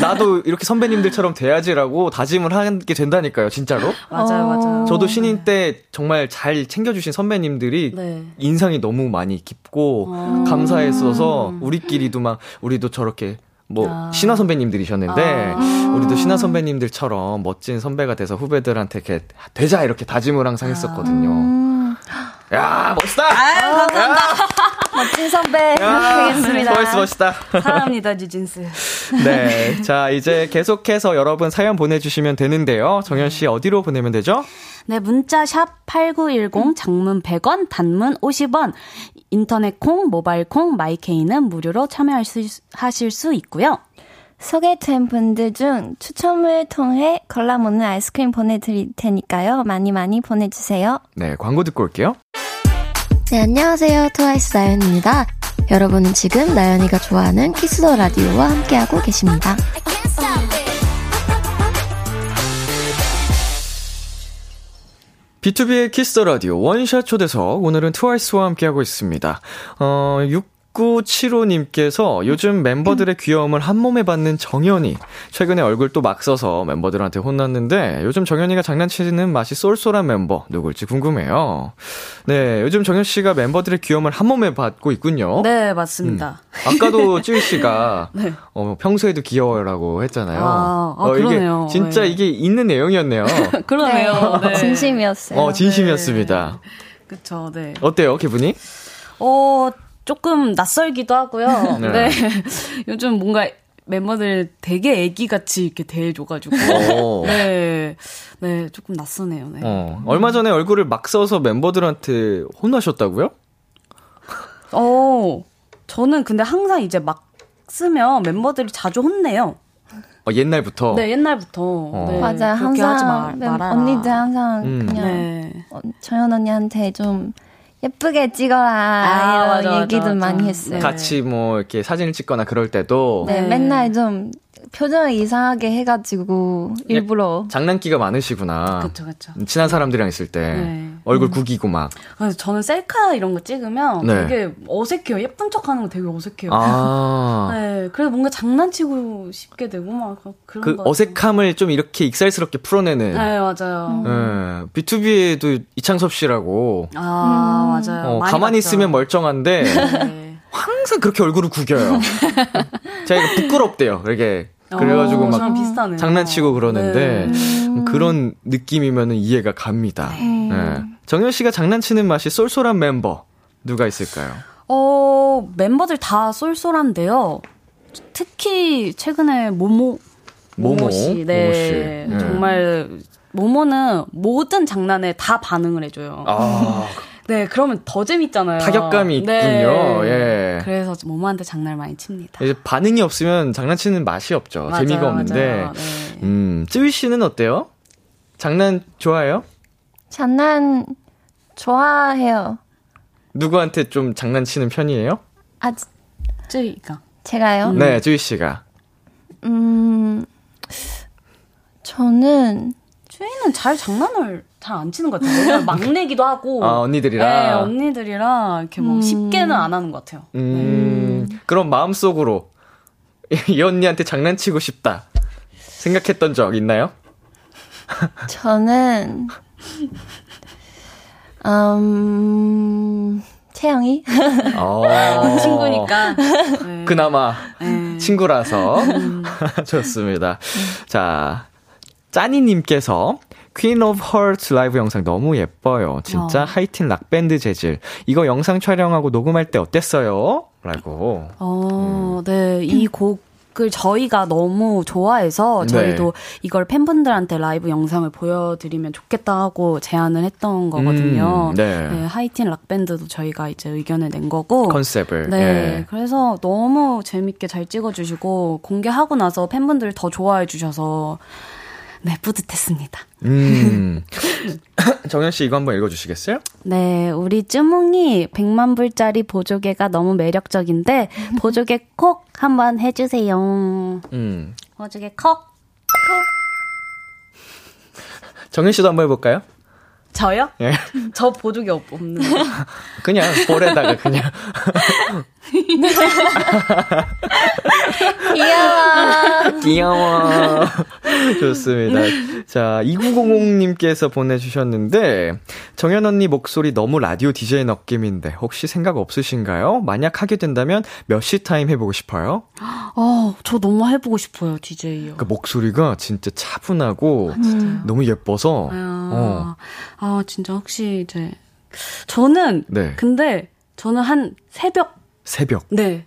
나도 이렇게 선배님들처럼 돼야지라고 다짐을 하게 된다니까요, 진짜로. 맞아요, 맞아요. 저도 신인 때 정말 잘 챙겨주신 선배님들이 네. 인상이 너무 많이 깊고 아. 감사했어서 우리끼리도 막 우리도 저렇게 뭐 아. 신화 선배님들이셨는데 아. 우리도 신화 선배님들처럼 멋진 선배가 돼서 후배들한테 이렇게 되자 이렇게 다짐을 항상 했었거든요. 음. 야 멋있다. 아유 감사합니다. 멋진 선배 되겠습니다. 멋있어 멋있다. 사랑합니다 뉴진스. 네, 자 이제 계속해서 여러분 사연 보내주시면 되는데요. 정현 씨 어디로 보내면 되죠? 네, 문자 샵 #8910 장문 100원, 단문 50원. 인터넷 콩, 모바일 콩, 마이케이는 무료로 참여하실 수 있고요. 소개된 분들 중 추첨을 통해 걸라모는 아이스크림 보내드릴 테니까요. 많이 많이 보내주세요. 네, 광고 듣고 올게요. 네, 안녕하세요. 트와이스 나연입니다. 여러분은 지금 나연이가 좋아하는 Kiss the Radio와 함께하고 계십니다. B2B의 키스터 라디오 원샷 초대석 오늘은 트와이스와 함께하고 있습니다. 어, 6 6975님께서 요즘 멤버들의 귀여움을 한 몸에 받는 정연이. 최근에 얼굴 또 막 써서 멤버들한테 혼났는데 요즘 정연이가 장난치는 맛이 쏠쏠한 멤버 누굴지 궁금해요. 네, 요즘 정연 씨가 멤버들의 귀여움을 한 몸에 받고 있군요. 네, 맞습니다. 음. 아까도 찌우 씨가 네. 어, 평소에도 귀여워라고 했잖아요. 아, 아 어, 그러네요. 이게 진짜 네. 이게 있는 내용이었네요. 그러네요. 네. 진심이었어요. 어, 진심이었습니다. 네. 그쵸, 네. 어때요, 기분이? 어, 조금 낯설기도 하고요. 네. 네. 요즘 뭔가 멤버들 되게 애기같이 이렇게 대해줘가지고. 네. 네, 조금 낯서네요. 네. 어, 얼마 전에 얼굴을 막 써서 멤버들한테 혼나셨다고요? 어, 저는 근데 항상 이제 막 쓰면 멤버들이 자주 혼내요. 어, 옛날부터? 네, 옛날부터. 어. 네, 맞아요. 항상 하지 말, 언니들 항상 음. 그냥 네. 어, 정연 언니한테 좀 예쁘게 찍어라 아, 맞아, 얘기도 맞아, 맞아. 많이 했어요. 같이 뭐 이렇게 사진을 찍거나 그럴 때도 네, 네. 맨날 좀 표정을 이상하게 해가지고 일부러 장난기가 많으시구나. 그렇죠, 그렇죠. 친한 사람들이랑 있을 때 네. 얼굴 음. 구기고 막. 그래서 저는 셀카 이런 거 찍으면 네. 되게 어색해요. 예쁜 척하는 거 되게 어색해요. 아. 네, 그래서 뭔가 장난치고 싶게 되고 막 그런 그 어색함을 좀 이렇게 익살스럽게 풀어내는. 네, 맞아요. 네, B2B에도 이창섭 씨라고. 아, 음. 맞아요. 어, 가만히 봤죠. 있으면 멀쩡한데. 네. 항상 그렇게 얼굴을 구겨요. 제가 부끄럽대요. 이렇게 그래가지고 어, 막 장난치고 그러는데 네. 그런 느낌이면 이해가 갑니다. 네. 네. 정현 씨가 장난치는 맛이 쏠쏠한 mem버 누가 있을까요? 어 멤버들 다 쏠쏠한데요. 특히 최근에 모모 모모 씨, 네, 모모 씨. 네. 정말 모모는 모든 장난에 다 반응을 해줘요. 아. 네, 그러면 더 재밌잖아요. 타격감이 있군요. 네. 예. 그래서 모모한테 장난을 많이 칩니다. 이제 반응이 없으면 장난치는 맛이 없죠. 맞아요, 재미가 없는데. 맞아요. 네. 음, 쯔위 씨는 어때요? 장난 좋아해요? 장난 좋아해요. 누구한테 좀 장난치는 편이에요? 아, 쯔위가. 제가요? 음. 네, 쯔위 씨가. 음, 저는 쯔위는 잘 장난을 잘 안 치는 것 같아요. 막내기도 하고. 아, 언니들이랑? 네, 언니들이랑 이렇게 뭐 음. 쉽게는 안 하는 것 같아요. 음. 네. 그럼 마음속으로 이 언니한테 장난치고 싶다. 생각했던 적 있나요? 저는, 음, 채영이? 어. 친구니까. 네. 그나마 네. 친구라서. 음. 좋습니다. 자, 짜니님께서 Queen of Hearts 라이브 영상 너무 예뻐요. 진짜 어. 하이틴 락밴드 재질. 이거 영상 촬영하고 녹음할 때 어땠어요? 라고. 어, 음. 네. 이 곡 을 저희가 너무 좋아해서 네. 저희도 네. 이걸 팬분들한테 라이브 영상을 보여드리면 좋겠다 하고 제안을 했던 거거든요. 음, 네. 네. 하이틴 락밴드도 저희가 이제 의견을 낸 거고 컨셉을. 네. 예. 그래서 너무 재밌게 잘 찍어주시고 공개하고 나서 팬분들 더 좋아해 주셔서 네, 뿌듯했습니다. 음. 정현 씨 이거 한번 읽어 주시겠어요? 네, 우리 쯔몽이 100만 불짜리 보조개가 너무 매력적인데 보조개 콕 한번 해 주세요. 음. 보조개 콕. 콕. 정현 씨도 한번 해 볼까요? 저요? 예. 저 보조개 없는 그냥 볼에다가 그냥. 귀여워. 귀여워. 좋습니다. 자, 2900님께서 보내주셨는데, 정연 언니 목소리 너무 라디오 디제이 느낌인데, 혹시 생각 없으신가요? 만약 하게 된다면 몇 시 타임 해보고 싶어요? 아, 저 너무 해보고 싶어요, 디제이요. 그 목소리가 진짜 차분하고, 음. 너무 예뻐서, 아, 어. 아, 진짜 혹시 이제, 저는, 네. 근데, 저는 한 새벽. 새벽? 네.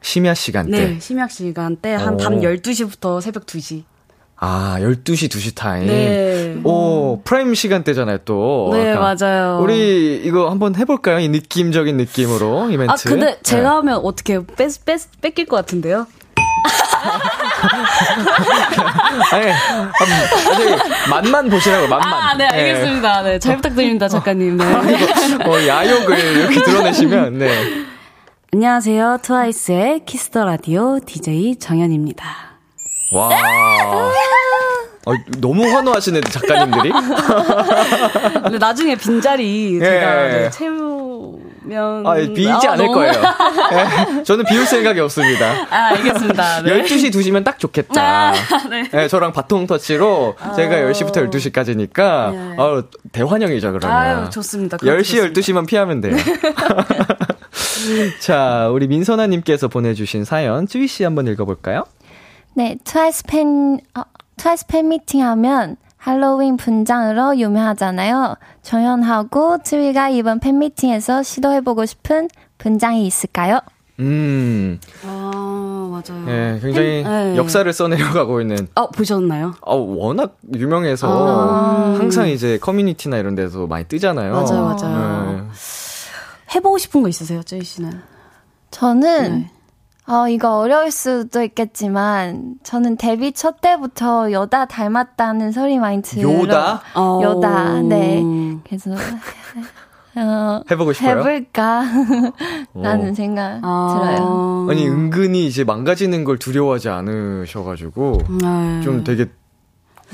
심야 시간대? 네, 심야 시간대. 한밤 12시부터 새벽 2시. 아, 12시, 2시 타임? 네. 오, prime 시간대잖아요, 또. 네, 맞아요. 우리 이거 한번 해볼까요? 이 느낌적인 느낌으로, 이벤트. 아, 근데 제가 네. 하면 어떻게 뺏, 뺏, 뺏길 것 같은데요? 아니, 아니, 맛만 보시라고, 맛만. 아, 네, 알겠습니다. 네, 잘 부탁드립니다, 작가님. 네. 어, 야욕을 이렇게 드러내시면, 네. 안녕하세요. 트와이스의 Kiss the Radio DJ 정연입니다. 와. 어, 너무 환호하시네, 작가님들이. 근데 나중에 빈자리 제가 예. 네, 채우 면. 아, 비지 아, 않을 너무... 거예요. 네, 저는 비울 생각이 없습니다. 아, 알겠습니다. 네. 12시 2시면 딱 좋겠다. 아, 네. 네. 저랑 바통 터치로 아, 제가 10시부터 12시까지니까 네. 어, 대환영이죠, 그러면. 아유, 좋습니다. 10시, 좋습니다. 12시만 피하면 돼요. 자, 우리 민선아님께서 보내주신 사연, 쯔위씨 한번 읽어볼까요? 네, 트와이스 팬, 어, 트와이스 팬 미팅 하면 할로윈 분장으로 유명하잖아요. 정연하고 쯔위가 이번 팬미팅에서 시도해보고 싶은 분장이 있을까요? 음. 아, 맞아요. 네, 굉장히 네. 역사를 써내려가고 있는. 어, 보셨나요? 어, 워낙 유명해서 아. 항상 이제 커뮤니티나 이런 데서 많이 뜨잖아요. 맞아요, 맞아요. 네. 해보고 싶은 거 있으세요, 쯔이 씨는? 저는 네. 어, 이거 어려울 수도 있겠지만, 저는 데뷔 첫 때부터 여다 닮았다는 소리 많이 들어. 요다? 요다, 네. 그래서, 어, 해보고 싶어요? 해볼까? 라는 생각 아~ 들어요. 아니, 은근히 이제 망가지는 걸 두려워하지 않으셔가지고, 네. 좀 되게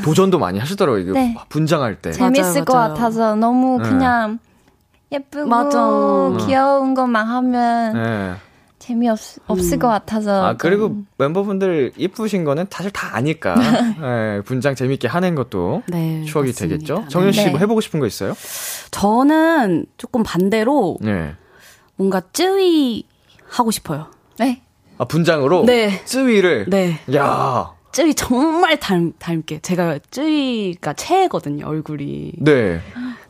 도전도 많이 하시더라고요. 이게 네. 분장할 때. 재밌을 맞아요, 것 맞아요. 같아서 너무 네. 그냥 예쁘고 맞아. 귀여운 것만 하면 네. 재미없 없을 음. 것 같아서. 아 그리고 좀. 멤버분들 이쁘신 거는 사실 다 아니까 네, 분장 재밌게 하는 것도 네, 추억이 맞습니다. 되겠죠. 정현 씨뭐 네. 해보고 싶은 거 있어요? 저는 조금 반대로 네. 뭔가 쯔위 하고 싶어요. 네. 아 분장으로? 네. 쯔위를. 네. 야. 쯔위 정말 닮, 닮게. 제가 쯔위가 최애거든요, 얼굴이. 네.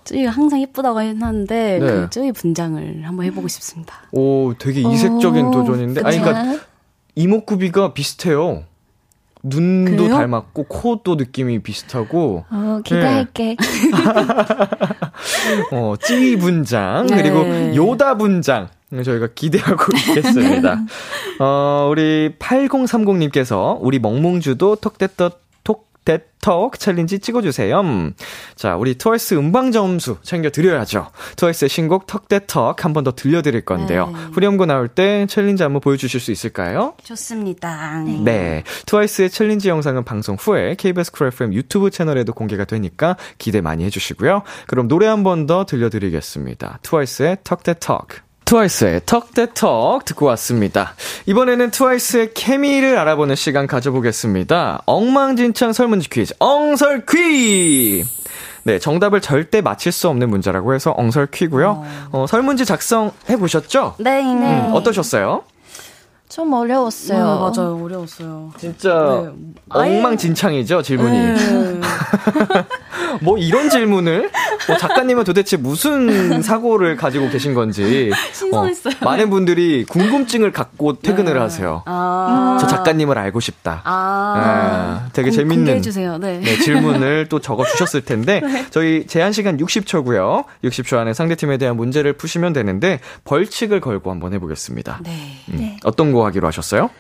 쯔위가 항상 예쁘다고 했는데, 네. 그 쯔위 분장을 한번 해보고 싶습니다. 오, 되게 이색적인 오, 도전인데? 그쵸? 아니, 그러니까 이목구비가 비슷해요. 눈도 그래요? 닮았고 코도 느낌이 비슷하고. 어, 기대할게. 네. 어, 쯔위 분장 네. 그리고 요다 분장 저희가 기대하고 있겠습니다. 어, 우리 8030님께서 우리 멍멍주도 톡대떡 톡대턱 챌린지 찍어주세요. 자, 우리 트와이스 음방 점수 챙겨드려야죠. 트와이스의 신곡 Talk that Talk 한 번 더 들려드릴 건데요. 네. 후렴구 나올 때 챌린지 한번 보여주실 수 있을까요? 좋습니다. 네. 네. 트와이스의 챌린지 영상은 방송 후에 KBS Cool FM 유튜브 채널에도 공개가 되니까 기대 많이 해주시고요. 그럼 노래 한 번 더 들려드리겠습니다. 트와이스의 턱대턱. 트와이스의 턱대턱 듣고 왔습니다. 이번에는 트와이스의 케미를 알아보는 시간 가져보겠습니다. 엉망진창 설문지 퀴즈, 엉설 퀴! 네, 정답을 절대 맞힐 수 없는 문제라고 해서 엉설 퀴고요. 어, 어 설문지 작성해 보셨죠? 네, 네. 음, 어떠셨어요? 좀 어려웠어요. 네, 맞아요. 어려웠어요. 진짜 네. 엉망진창이죠, 질문이. 네. 뭐 이런 질문을 뭐 작가님은 도대체 무슨 사고를 가지고 계신 건지 신선했어요. 어, 많은 분들이 궁금증을 갖고 퇴근을 네. 하세요. 아~ 저 작가님을 알고 싶다. 아~ 네, 되게 공, 재밌는 네. 네, 질문을 또 적어 주셨을 텐데 네. 저희 제한 시간 60초고요. 60초 안에 상대팀에 대한 문제를 푸시면 되는데 벌칙을 걸고 한번 해보겠습니다. 네. 음, 어떤 거 하기로 하셨어요?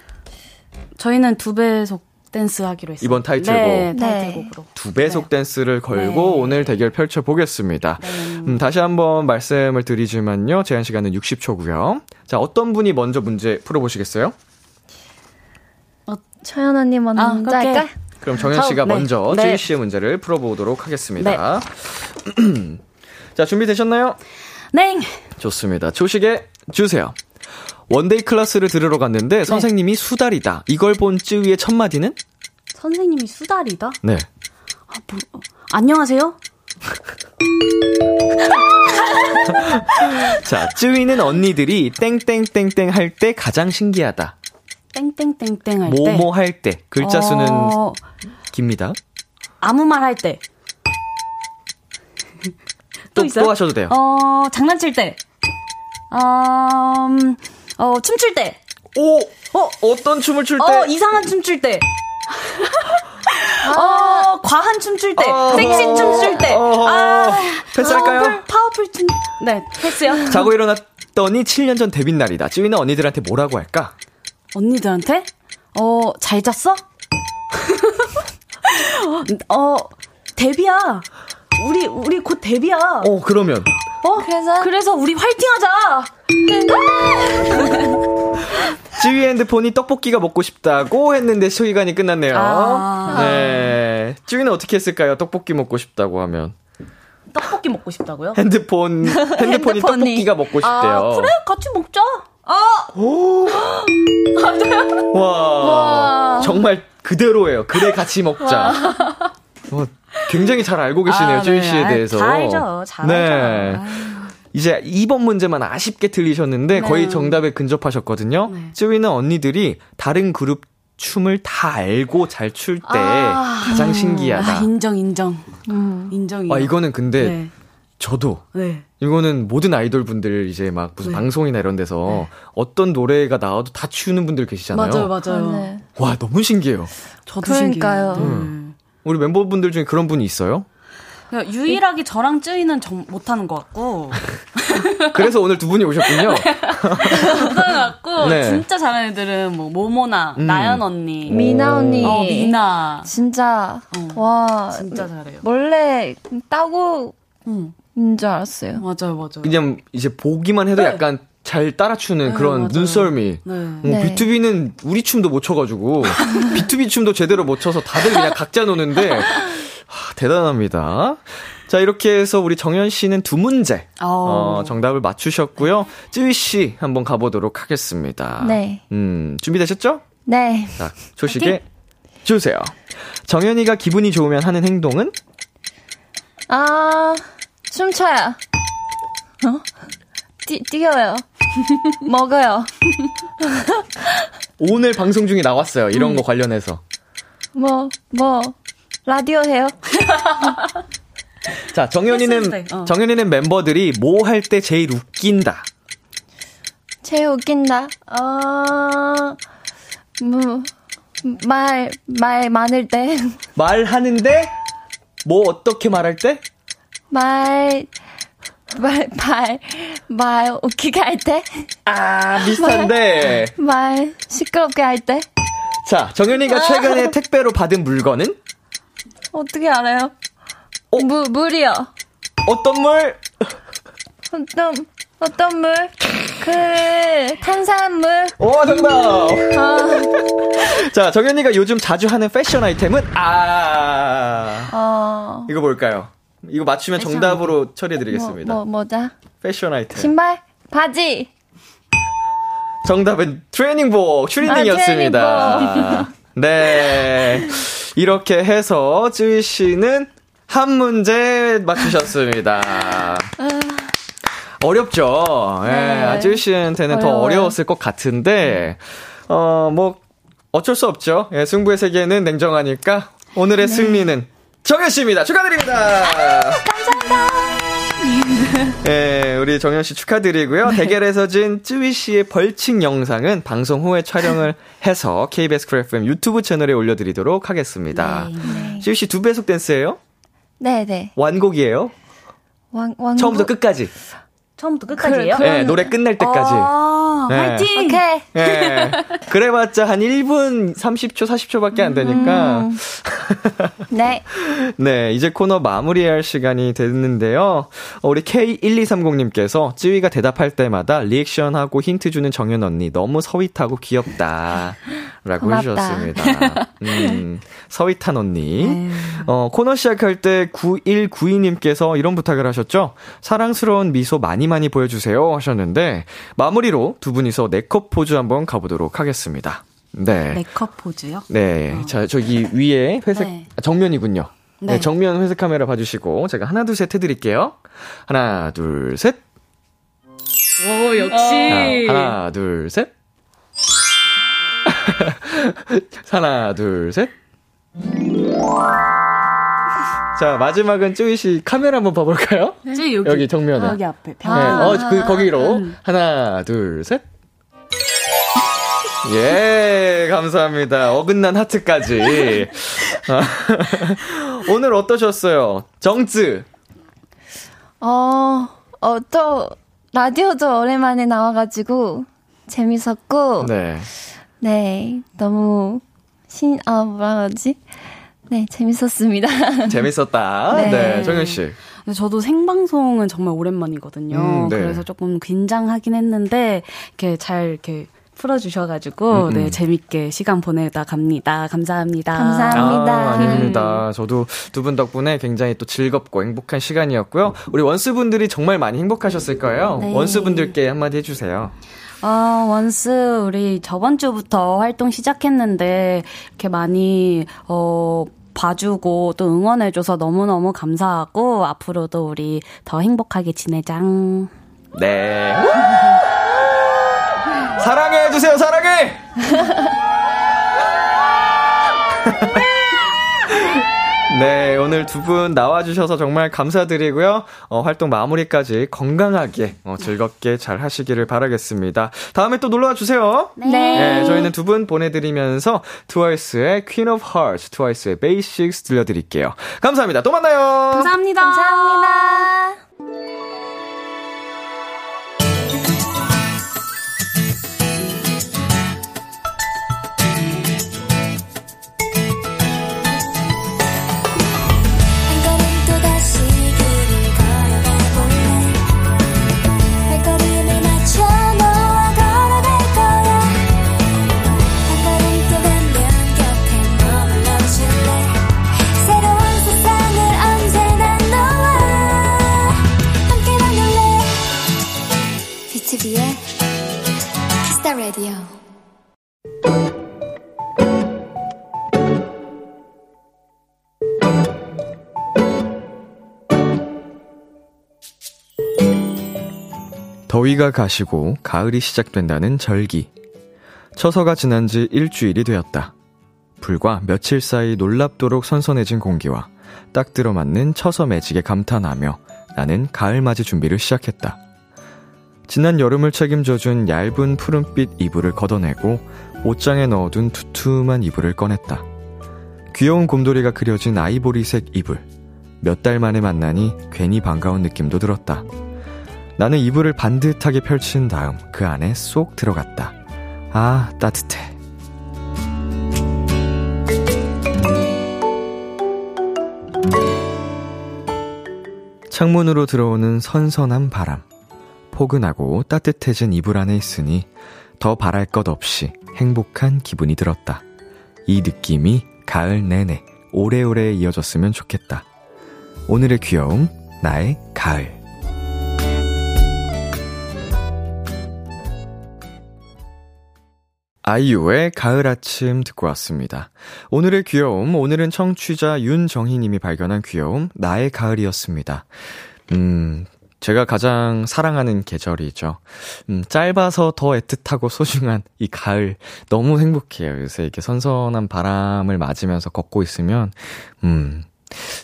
저희는 두 배속 댄스 하기로 했어요. 이번 타이틀곡. 네, 타이틀곡으로. 두 배속 네. 댄스를 걸고 네. 오늘 대결 펼쳐 보겠습니다. 네. 음, 다시 한번 말씀을 드리지만요. 제한 시간은 60초고요. 자, 어떤 분이 먼저 문제 풀어 보시겠어요? 어, 처연 언니 먼저 아, 할까? 그럼 정현 씨가 네. 먼저 네. 쯔유 씨의 문제를 풀어 보도록 하겠습니다. 네. 자, 준비되셨나요? 네. 좋습니다. 추측해 주세요. one-day class를 들으러 갔는데 네. 선생님이 수달이다. 이걸 본 쯔위의 첫 마디는? 선생님이 수달이다? 네. 아, 뭐, 어, 안녕하세요? 자, 쯔위는 언니들이 땡땡땡땡 할 때 가장 신기하다. 땡땡땡땡 할 때? 뭐뭐 할 때. 글자 수는 어... 깁니다. 아무 말 할 때. 또, 또, 또 하셔도 돼요. 어, 장난칠 때. 어, 음, 어, 춤출 때. 오! 어, 어떤 춤을 출 때? 어, 이상한 춤출 때. 아. 어, 과한 춤출 때. 어, 섹시 춤출 때. 어, 아, 패스할까요? powerful, powerful 춤. 네, 패스요. 자고 일어났더니 7년 전 데뷔 날이다. 쯔위는 언니들한테 뭐라고 할까? 언니들한테? 어, 잘 잤어? 어, 데뷔야. 우리, 우리 곧 데뷔야. 어, 그러면. 어? 그래서? 그래서 우리 화이팅 하자! 찌위 핸드폰이 떡볶이가 먹고 싶다고 했는데 시간이 끝났네요. 아~ 네. 찌위는 어떻게 했을까요? 떡볶이 먹고 싶다고 하면. 떡볶이 먹고 싶다고요? 핸드폰, 핸드폰이, 핸드폰이. 떡볶이가 먹고 싶대요. 아, 그래? 같이 먹자. 아! 오! 와. 와. 정말 그대로예요. 그래, 같이 먹자. 어, 굉장히 잘 알고 계시네요, 아, 쯔위 네. 씨에 대해서. 다 알죠. 잘 네. 알죠. 이제 2번 문제만 아쉽게 틀리셨는데 네. 거의 정답에 근접하셨거든요. 네. 쯔위는 언니들이 다른 그룹 춤을 다 알고 잘 출 때 아, 가장 신기하다. 아, 인정, 인정. 음. 인정이요. 아, 이거는 근데 네. 저도. 네. 이거는 모든 아이돌 분들 이제 막 무슨 네. 방송이나 이런 데서 네. 어떤 노래가 나와도 다 추는 분들 계시잖아요. 맞아요, 맞아요. 아, 네. 와, 너무 신기해요. 저도 그러니까요. 신기해요. 음. 우리 멤버분들 중에 그런 분이 있어요? 유일하게 저랑 쯔이는 정, 못하는 것 같고. 그래서 오늘 두 분이 오셨군요. 못하는 것 같고, 네. 진짜 잘하는 애들은 뭐, 모모나, 음. 나연 언니. 미나 언니. 어, 미나. 진짜, 어. 와. 진짜 잘해요. 원래 따고, 응. 인줄 알았어요. 맞아요, 맞아요. 그냥 이제 보기만 해도 네. 약간 잘 따라추는 네, 그런 맞아요. 눈썰미. 네. 어, 네. B2B는 우리 춤도 못 춰가지고, B2B 춤도 제대로 못 춰서 다들 그냥 각자 노는데, 하, 대단합니다. 자, 이렇게 해서 우리 정현 씨는 두 문제 어, 어 정답을 맞추셨고요. 쯔위 씨 한번 가보도록 하겠습니다. 네. 음, 준비되셨죠? 네. 자, 조식에 주세요. 정현이가 기분이 좋으면 하는 행동은? 아, 춤춰요. 어? 뛰, 뛰어요. 먹어요. 오늘 방송 중에 나왔어요. 이런 음. 거 관련해서. 뭐, 뭐, 라디오 해요? 자, 정현이는, 어. 정현이는 멤버들이 뭐 할 때 제일 웃긴다. 제일 웃긴다? 어, 뭐, 말, 말 많을 때. 말하는데? 뭐 어떻게 말할 때? 말, 말, 말, 말 웃기게 할 때? 아, 비슷한데. 말, 말 시끄럽게 할 때? 자, 정현이가 최근에 택배로 받은 물건은? 어떻게 알아요? 어? 물, 물이요. 어떤 물? 어떤, 어떤 물? 그, 탄산물. 오, 정답! 아. 자, 정현이가 요즘 자주 하는 패션 아이템은? 아. 어. 이거 뭘까요? 이거 맞추면. 정답으로 처리해드리겠습니다. 뭐, 뭐, 뭐자? 패션 아이템. 신발? 바지? 정답은 트레이닝복, 추리닝이었습니다. 아, 네. 이렇게 해서 쯔위 씨는 한 문제 맞추셨습니다. 어렵죠? 예, 네. 예, 쯔위 씨한테는 어려워요. 더 어려웠을 것 같은데, 어, 뭐, 어쩔 수 없죠. 예, 승부의 세계는 냉정하니까 오늘의 네. 승리는 정연 씨입니다. 축하드립니다. 아, 감사합니다. 네, 우리 정연 씨 축하드리고요. 네. 대결에서 진 쯔위 씨의 벌칙 영상은 방송 후에 촬영을 해서 KBS Cool FM 유튜브 채널에 올려드리도록 하겠습니다. 네, 네. 쯔위 씨 두 배속 댄스예요? 네, 네. 완곡이에요? 완, 완곡? 처음부터 끝까지. 처음부터 끝까지예요? 그, 네, 노래 끝날 때까지. 아, 네. 화이팅! 오케이. 네. 그래봤자 한 1분 30초, 40초밖에 안 되니까. 음. 네. 네, 이제 코너 마무리할 시간이 됐는데요. 어, 우리 K1230님께서 찌위가 대답할 때마다 리액션하고 힌트 주는 정연 언니 너무 서윗하고 귀엽다. 라고 고맙다. 해주셨습니다. 음, 서윗한 언니. 네. 어, 코너 시작할 때 9192님께서 이런 부탁을 하셨죠. 사랑스러운 미소 많이 많이 보여주세요 하셨는데, 마무리로 두 분이서 네컷 포즈 한번 가보도록 하겠습니다. 네. 네컷 포즈요? 네. 어. 자, 저기 위에 회색, 네. 아, 정면이군요. 네. 네. 정면 회색 카메라 봐주시고, 제가 하나, 둘, 셋 해드릴게요. 하나, 둘, 셋. 오, 역시. 자, 하나, 둘, 셋. 하나, 둘, 셋. 자, 마지막은 쯔이 씨 카메라 한번 봐볼까요? 네? 여기. 여기 정면에. 아, 여기 앞에. 네. 어, 그, 거기로. 음. 하나, 둘, 셋. 예, 감사합니다. 어긋난 하트까지. 오늘 어떠셨어요? 정쯔. 어, 어, 또, 라디오도 오랜만에 나와가지고, 재밌었고. 네. 네, 너무 신, 아, 뭐라 그러지? 네, 재밌었습니다. 재밌었다. 네, 네 정현 씨. 저도 생방송은 정말 오랜만이거든요. 음, 네. 그래서 조금 긴장하긴 했는데 이렇게 잘 이렇게 풀어주셔가지고, 음, 음. 네, 재밌게 시간 보내다 갑니다. 감사합니다. 감사합니다. 아, 아닙니다. 저도 두 분 덕분에 굉장히 또 즐겁고 행복한 시간이었고요. 우리 원스 분들이 정말 많이 행복하셨을 거예요. 네. 원스 분들께 한마디 해주세요. 아, 원스, 우리 저번 주부터 활동 시작했는데, 이렇게 많이, 어, 봐주고 또 응원해줘서 너무너무 감사하고, 앞으로도 우리 더 행복하게 지내장. 네. 사랑해주세요, 사랑해! 네, 오늘 두 분 나와주셔서 정말 감사드리고요. 어, 활동 마무리까지 건강하게, 어, 즐겁게 잘 하시기를 바라겠습니다. 다음에 또 놀러와 주세요. 네. 네 저희는 두 분 보내드리면서 트와이스의 Queen of Hearts, 트와이스의 Basics 들려드릴게요. 감사합니다. 또 만나요. 감사합니다. 감사합니다. 더위가 가시고 가을이 시작된다는 절기. 처서가 지난 지 일주일이 되었다. 불과 며칠 사이 놀랍도록 선선해진 공기와 딱 들어맞는 처서 매직에 감탄하며 나는 가을 맞이 준비를 시작했다. 지난 여름을 책임져준 얇은 푸른빛 이불을 걷어내고 옷장에 넣어둔 두툼한 이불을 꺼냈다. 귀여운 곰돌이가 그려진 아이보리색 이불. 몇 달 만에 만나니 괜히 반가운 느낌도 들었다. 나는 이불을 반듯하게 펼친 다음 그 안에 쏙 들어갔다. 아, 따뜻해. 창문으로 들어오는 선선한 바람. 포근하고 따뜻해진 이불 안에 있으니 더 바랄 것 없이 행복한 기분이 들었다. 이 느낌이 가을 내내 오래오래 이어졌으면 좋겠다. 오늘의 귀여움, 나의 가을. 아이유의 가을 아침 듣고 왔습니다. 오늘의 귀여움, 오늘은 청취자 윤정희님이 발견한 귀여움, 나의 가을이었습니다. 음, 제가 가장 사랑하는 계절이죠. 음, 짧아서 더 애틋하고 소중한 이 가을. 너무 행복해요. 요새 이렇게 선선한 바람을 맞으면서 걷고 있으면, 음,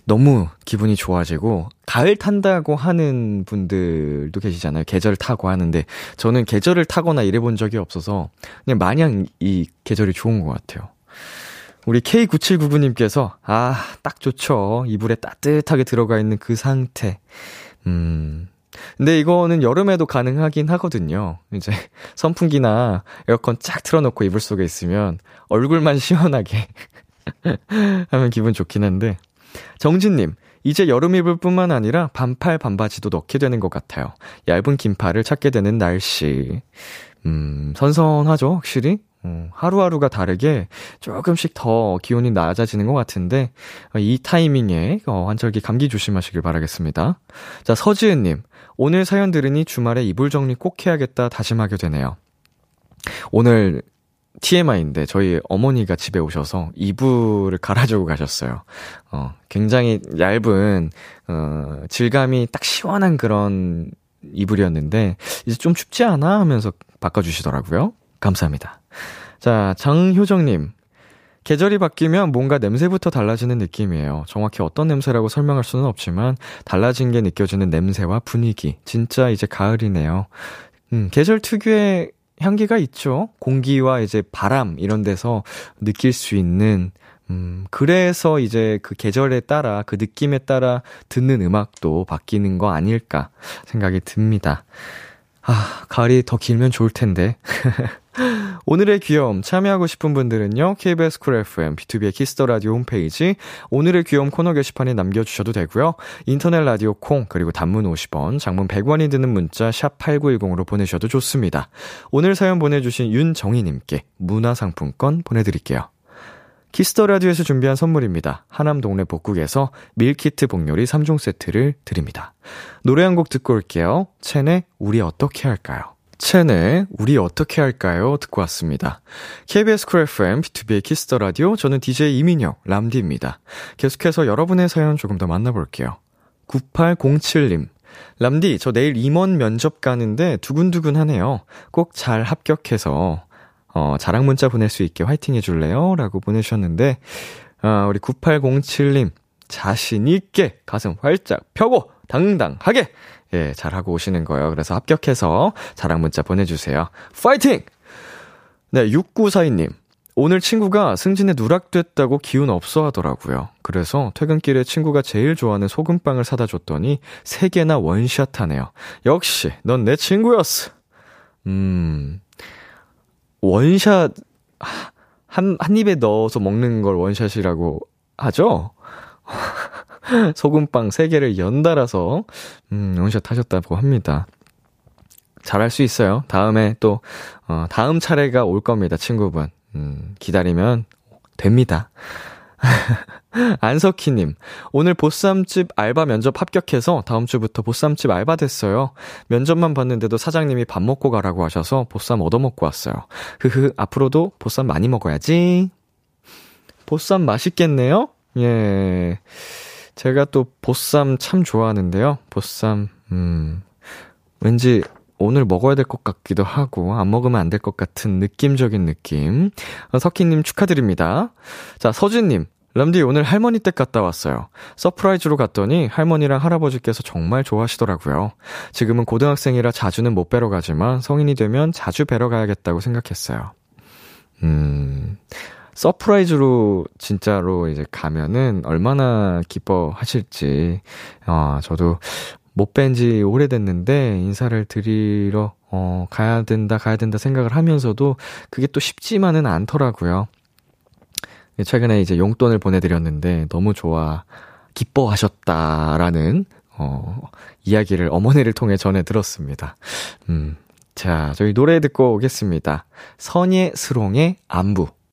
너무 기분이 좋아지고 가을 탄다고 하는 분들도 계시잖아요. 계절 타고 하는데 저는 계절을 타거나 이래 본 적이 없어서 그냥 마냥 이 계절이 좋은 것 같아요. 우리 K9799님께서 아, 딱 좋죠. 이불에 따뜻하게 들어가 있는 그 상태. 음. 근데 이거는 여름에도 가능하긴 하거든요. 이제 선풍기나 에어컨 쫙 틀어놓고 이불 속에 있으면 얼굴만 시원하게 하면 기분 좋긴 한데 정진님, 이제 여름 이불 뿐만 아니라 반팔 반바지도 넣게 되는 것 같아요. 얇은 긴팔을 찾게 되는 날씨. 음, 선선하죠, 확실히? 음, 하루하루가 다르게 조금씩 더 기온이 낮아지는 것 같은데, 이 타이밍에 어, 환절기 감기 조심하시길 바라겠습니다. 자, 서지은님. 오늘 사연 들으니 주말에 이불 정리 꼭 해야겠다 다짐하게 되네요. 오늘 TMI인데 저희 어머니가 집에 오셔서 이불을 갈아주고 가셨어요. 어, 굉장히 얇은 어, 질감이 딱 시원한 그런 이불이었는데 이제 좀 춥지 않아 하면서 바꿔주시더라고요. 감사합니다. 자, 장효정님. 계절이 바뀌면 뭔가 냄새부터 달라지는 느낌이에요. 정확히 어떤 냄새라고 설명할 수는 없지만 달라진 게 느껴지는 냄새와 분위기. 진짜 이제 가을이네요. 음, 계절 특유의 향기가 있죠. 공기와 이제 바람 이런 데서 느낄 수 있는 음, 그래서 이제 그 계절에 따라 그 느낌에 따라 듣는 음악도 바뀌는 거 아닐까 생각이 듭니다. 아, 가을이 더 길면 좋을 텐데. 오늘의 귀여움 참여하고 싶은 분들은요. KBS 쿨 FM B2B의 키스터 라디오 홈페이지 오늘의 귀여움 코너 게시판에 남겨 주셔도 되고요. 인터넷 라디오 콩 그리고 단문 50원, 장문 100원이 드는 문자 샵 8910으로 보내셔도 좋습니다. 오늘 사연 보내 주신 윤정희 님께 문화 상품권 보내 드릴게요. Kiss the Radio에서 준비한 선물입니다. 하남 동네 복국에서 밀키트 복요리 3종 세트를 드립니다. 노래 한 곡 듣고 올게요. 첸의 우리 어떻게 할까요? 첸의 우리 어떻게 할까요? 듣고 왔습니다. KBS 쿨 FM, B2B의 키스터 라디오, 저는 DJ 이민혁, 햄디입니다. 계속해서 여러분의 사연 조금 더 만나볼게요. 9807님. 햄디, 저 내일 임원 면접 가는데 두근두근 하네요. 꼭 잘 합격해서, 어, 자랑 문자 보낼 수 있게 화이팅 해줄래요? 라고 보내주셨는데, 아, 우리 9807님, 자신있게 가슴 활짝 펴고 당당하게 예, 잘하고 오시는 거예요. 그래서 합격해서 자랑 문자 보내주세요. 파이팅! 네, 6942님. 오늘 친구가 승진에 누락됐다고 기운 없어 하더라고요. 그래서 퇴근길에 친구가 제일 좋아하는 소금빵을 사다 줬더니 3개나 원샷 하네요. 역시, 넌 내 친구였어. 음, 원샷, 한, 한 입에 넣어서 먹는 걸 원샷이라고 하죠? 소금빵 3개를 연달아서, 음, 원샷 하셨다고 합니다. 잘할 수 있어요. 다음에 또, 어, 다음 차례가 올 겁니다, 친구분. 음, 기다리면 됩니다. 안석희님, 오늘 보쌈집 알바 면접 합격해서 다음 주부터 보쌈집 알바 됐어요. 면접만 봤는데도 사장님이 밥 먹고 가라고 하셔서 보쌈 얻어먹고 왔어요. 흐흐, 앞으로도 보쌈 많이 먹어야지. 보쌈 맛있겠네요? 예. 제가 또 보쌈 참 좋아하는데요. 보쌈, 음, 왠지 오늘 먹어야 될 것 같기도 하고, 안 먹으면 안 될 것 같은 느낌적인 느낌. 어, 석희님 축하드립니다. 자, 서진님. 햄디 오늘 할머니 댁 갔다 왔어요. surprise로 갔더니 할머니랑 할아버지께서 정말 좋아하시더라고요. 지금은 고등학생이라 자주는 못 뵈러 가지만 성인이 되면 자주 뵈러 가야겠다고 생각했어요. 음, surprise로 진짜로 이제 가면은 얼마나 기뻐하실지, 어, 저도 못 뵌 지 오래됐는데 인사를 드리러 어 가야 된다 가야 된다 생각을 하면서도 그게 또 쉽지만은 않더라고요. 최근에 이제 용돈을 보내드렸는데 너무 좋아 기뻐하셨다라는 어 이야기를 어머니를 통해 전해 들었습니다. 음. 자, 저희 노래 듣고 오겠습니다. 선예 스롱의 안부.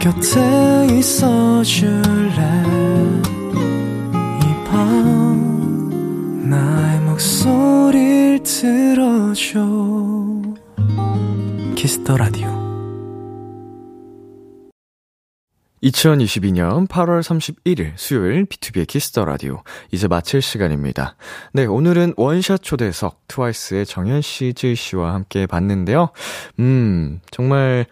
곁에 있어 줄래 이 밤 나의 목소리를 들어줘 Kiss the Radio 2022년 8월 31일 수요일 B2B의 키스터 라디오 이제 마칠 시간입니다. 네, 오늘은 원샷 초대석 트와이스의 정연 씨, 쯔위 씨와 함께 봤는데요. 음, 정말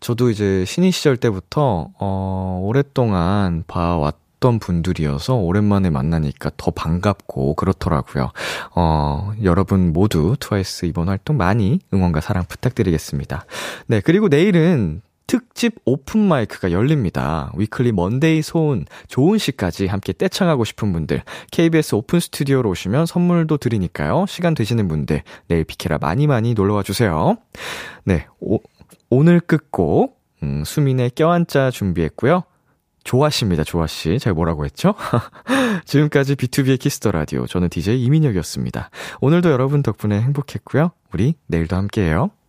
저도 이제 신인 시절 때부터 어 오랫동안 봐왔 던 분들이어서 오랜만에 만나니까 더 반갑고 그렇더라고요. 어, 여러분 모두 트와이스 이번 활동 많이 응원과 사랑 부탁드리겠습니다. 네, 그리고 내일은 특집 open mic가 열립니다. 위클리 먼데이 소은 좋은 씨까지 함께 떼창하고 싶은 분들 KBS open 스튜디오로 오시면 선물도 드리니까요. 시간 되시는 분들 내일 비케라 많이 많이 놀러와 주세요. 네, 오, 오늘 끝곡 음, 수민의 껴안자 준비했고요. 조아씨입니다, 조아씨. 제가 뭐라고 했죠? 지금까지 B2B의 키스터 라디오. 저는 DJ 이민혁이었습니다. 오늘도 여러분 덕분에 행복했고요. 우리 내일도 함께해요.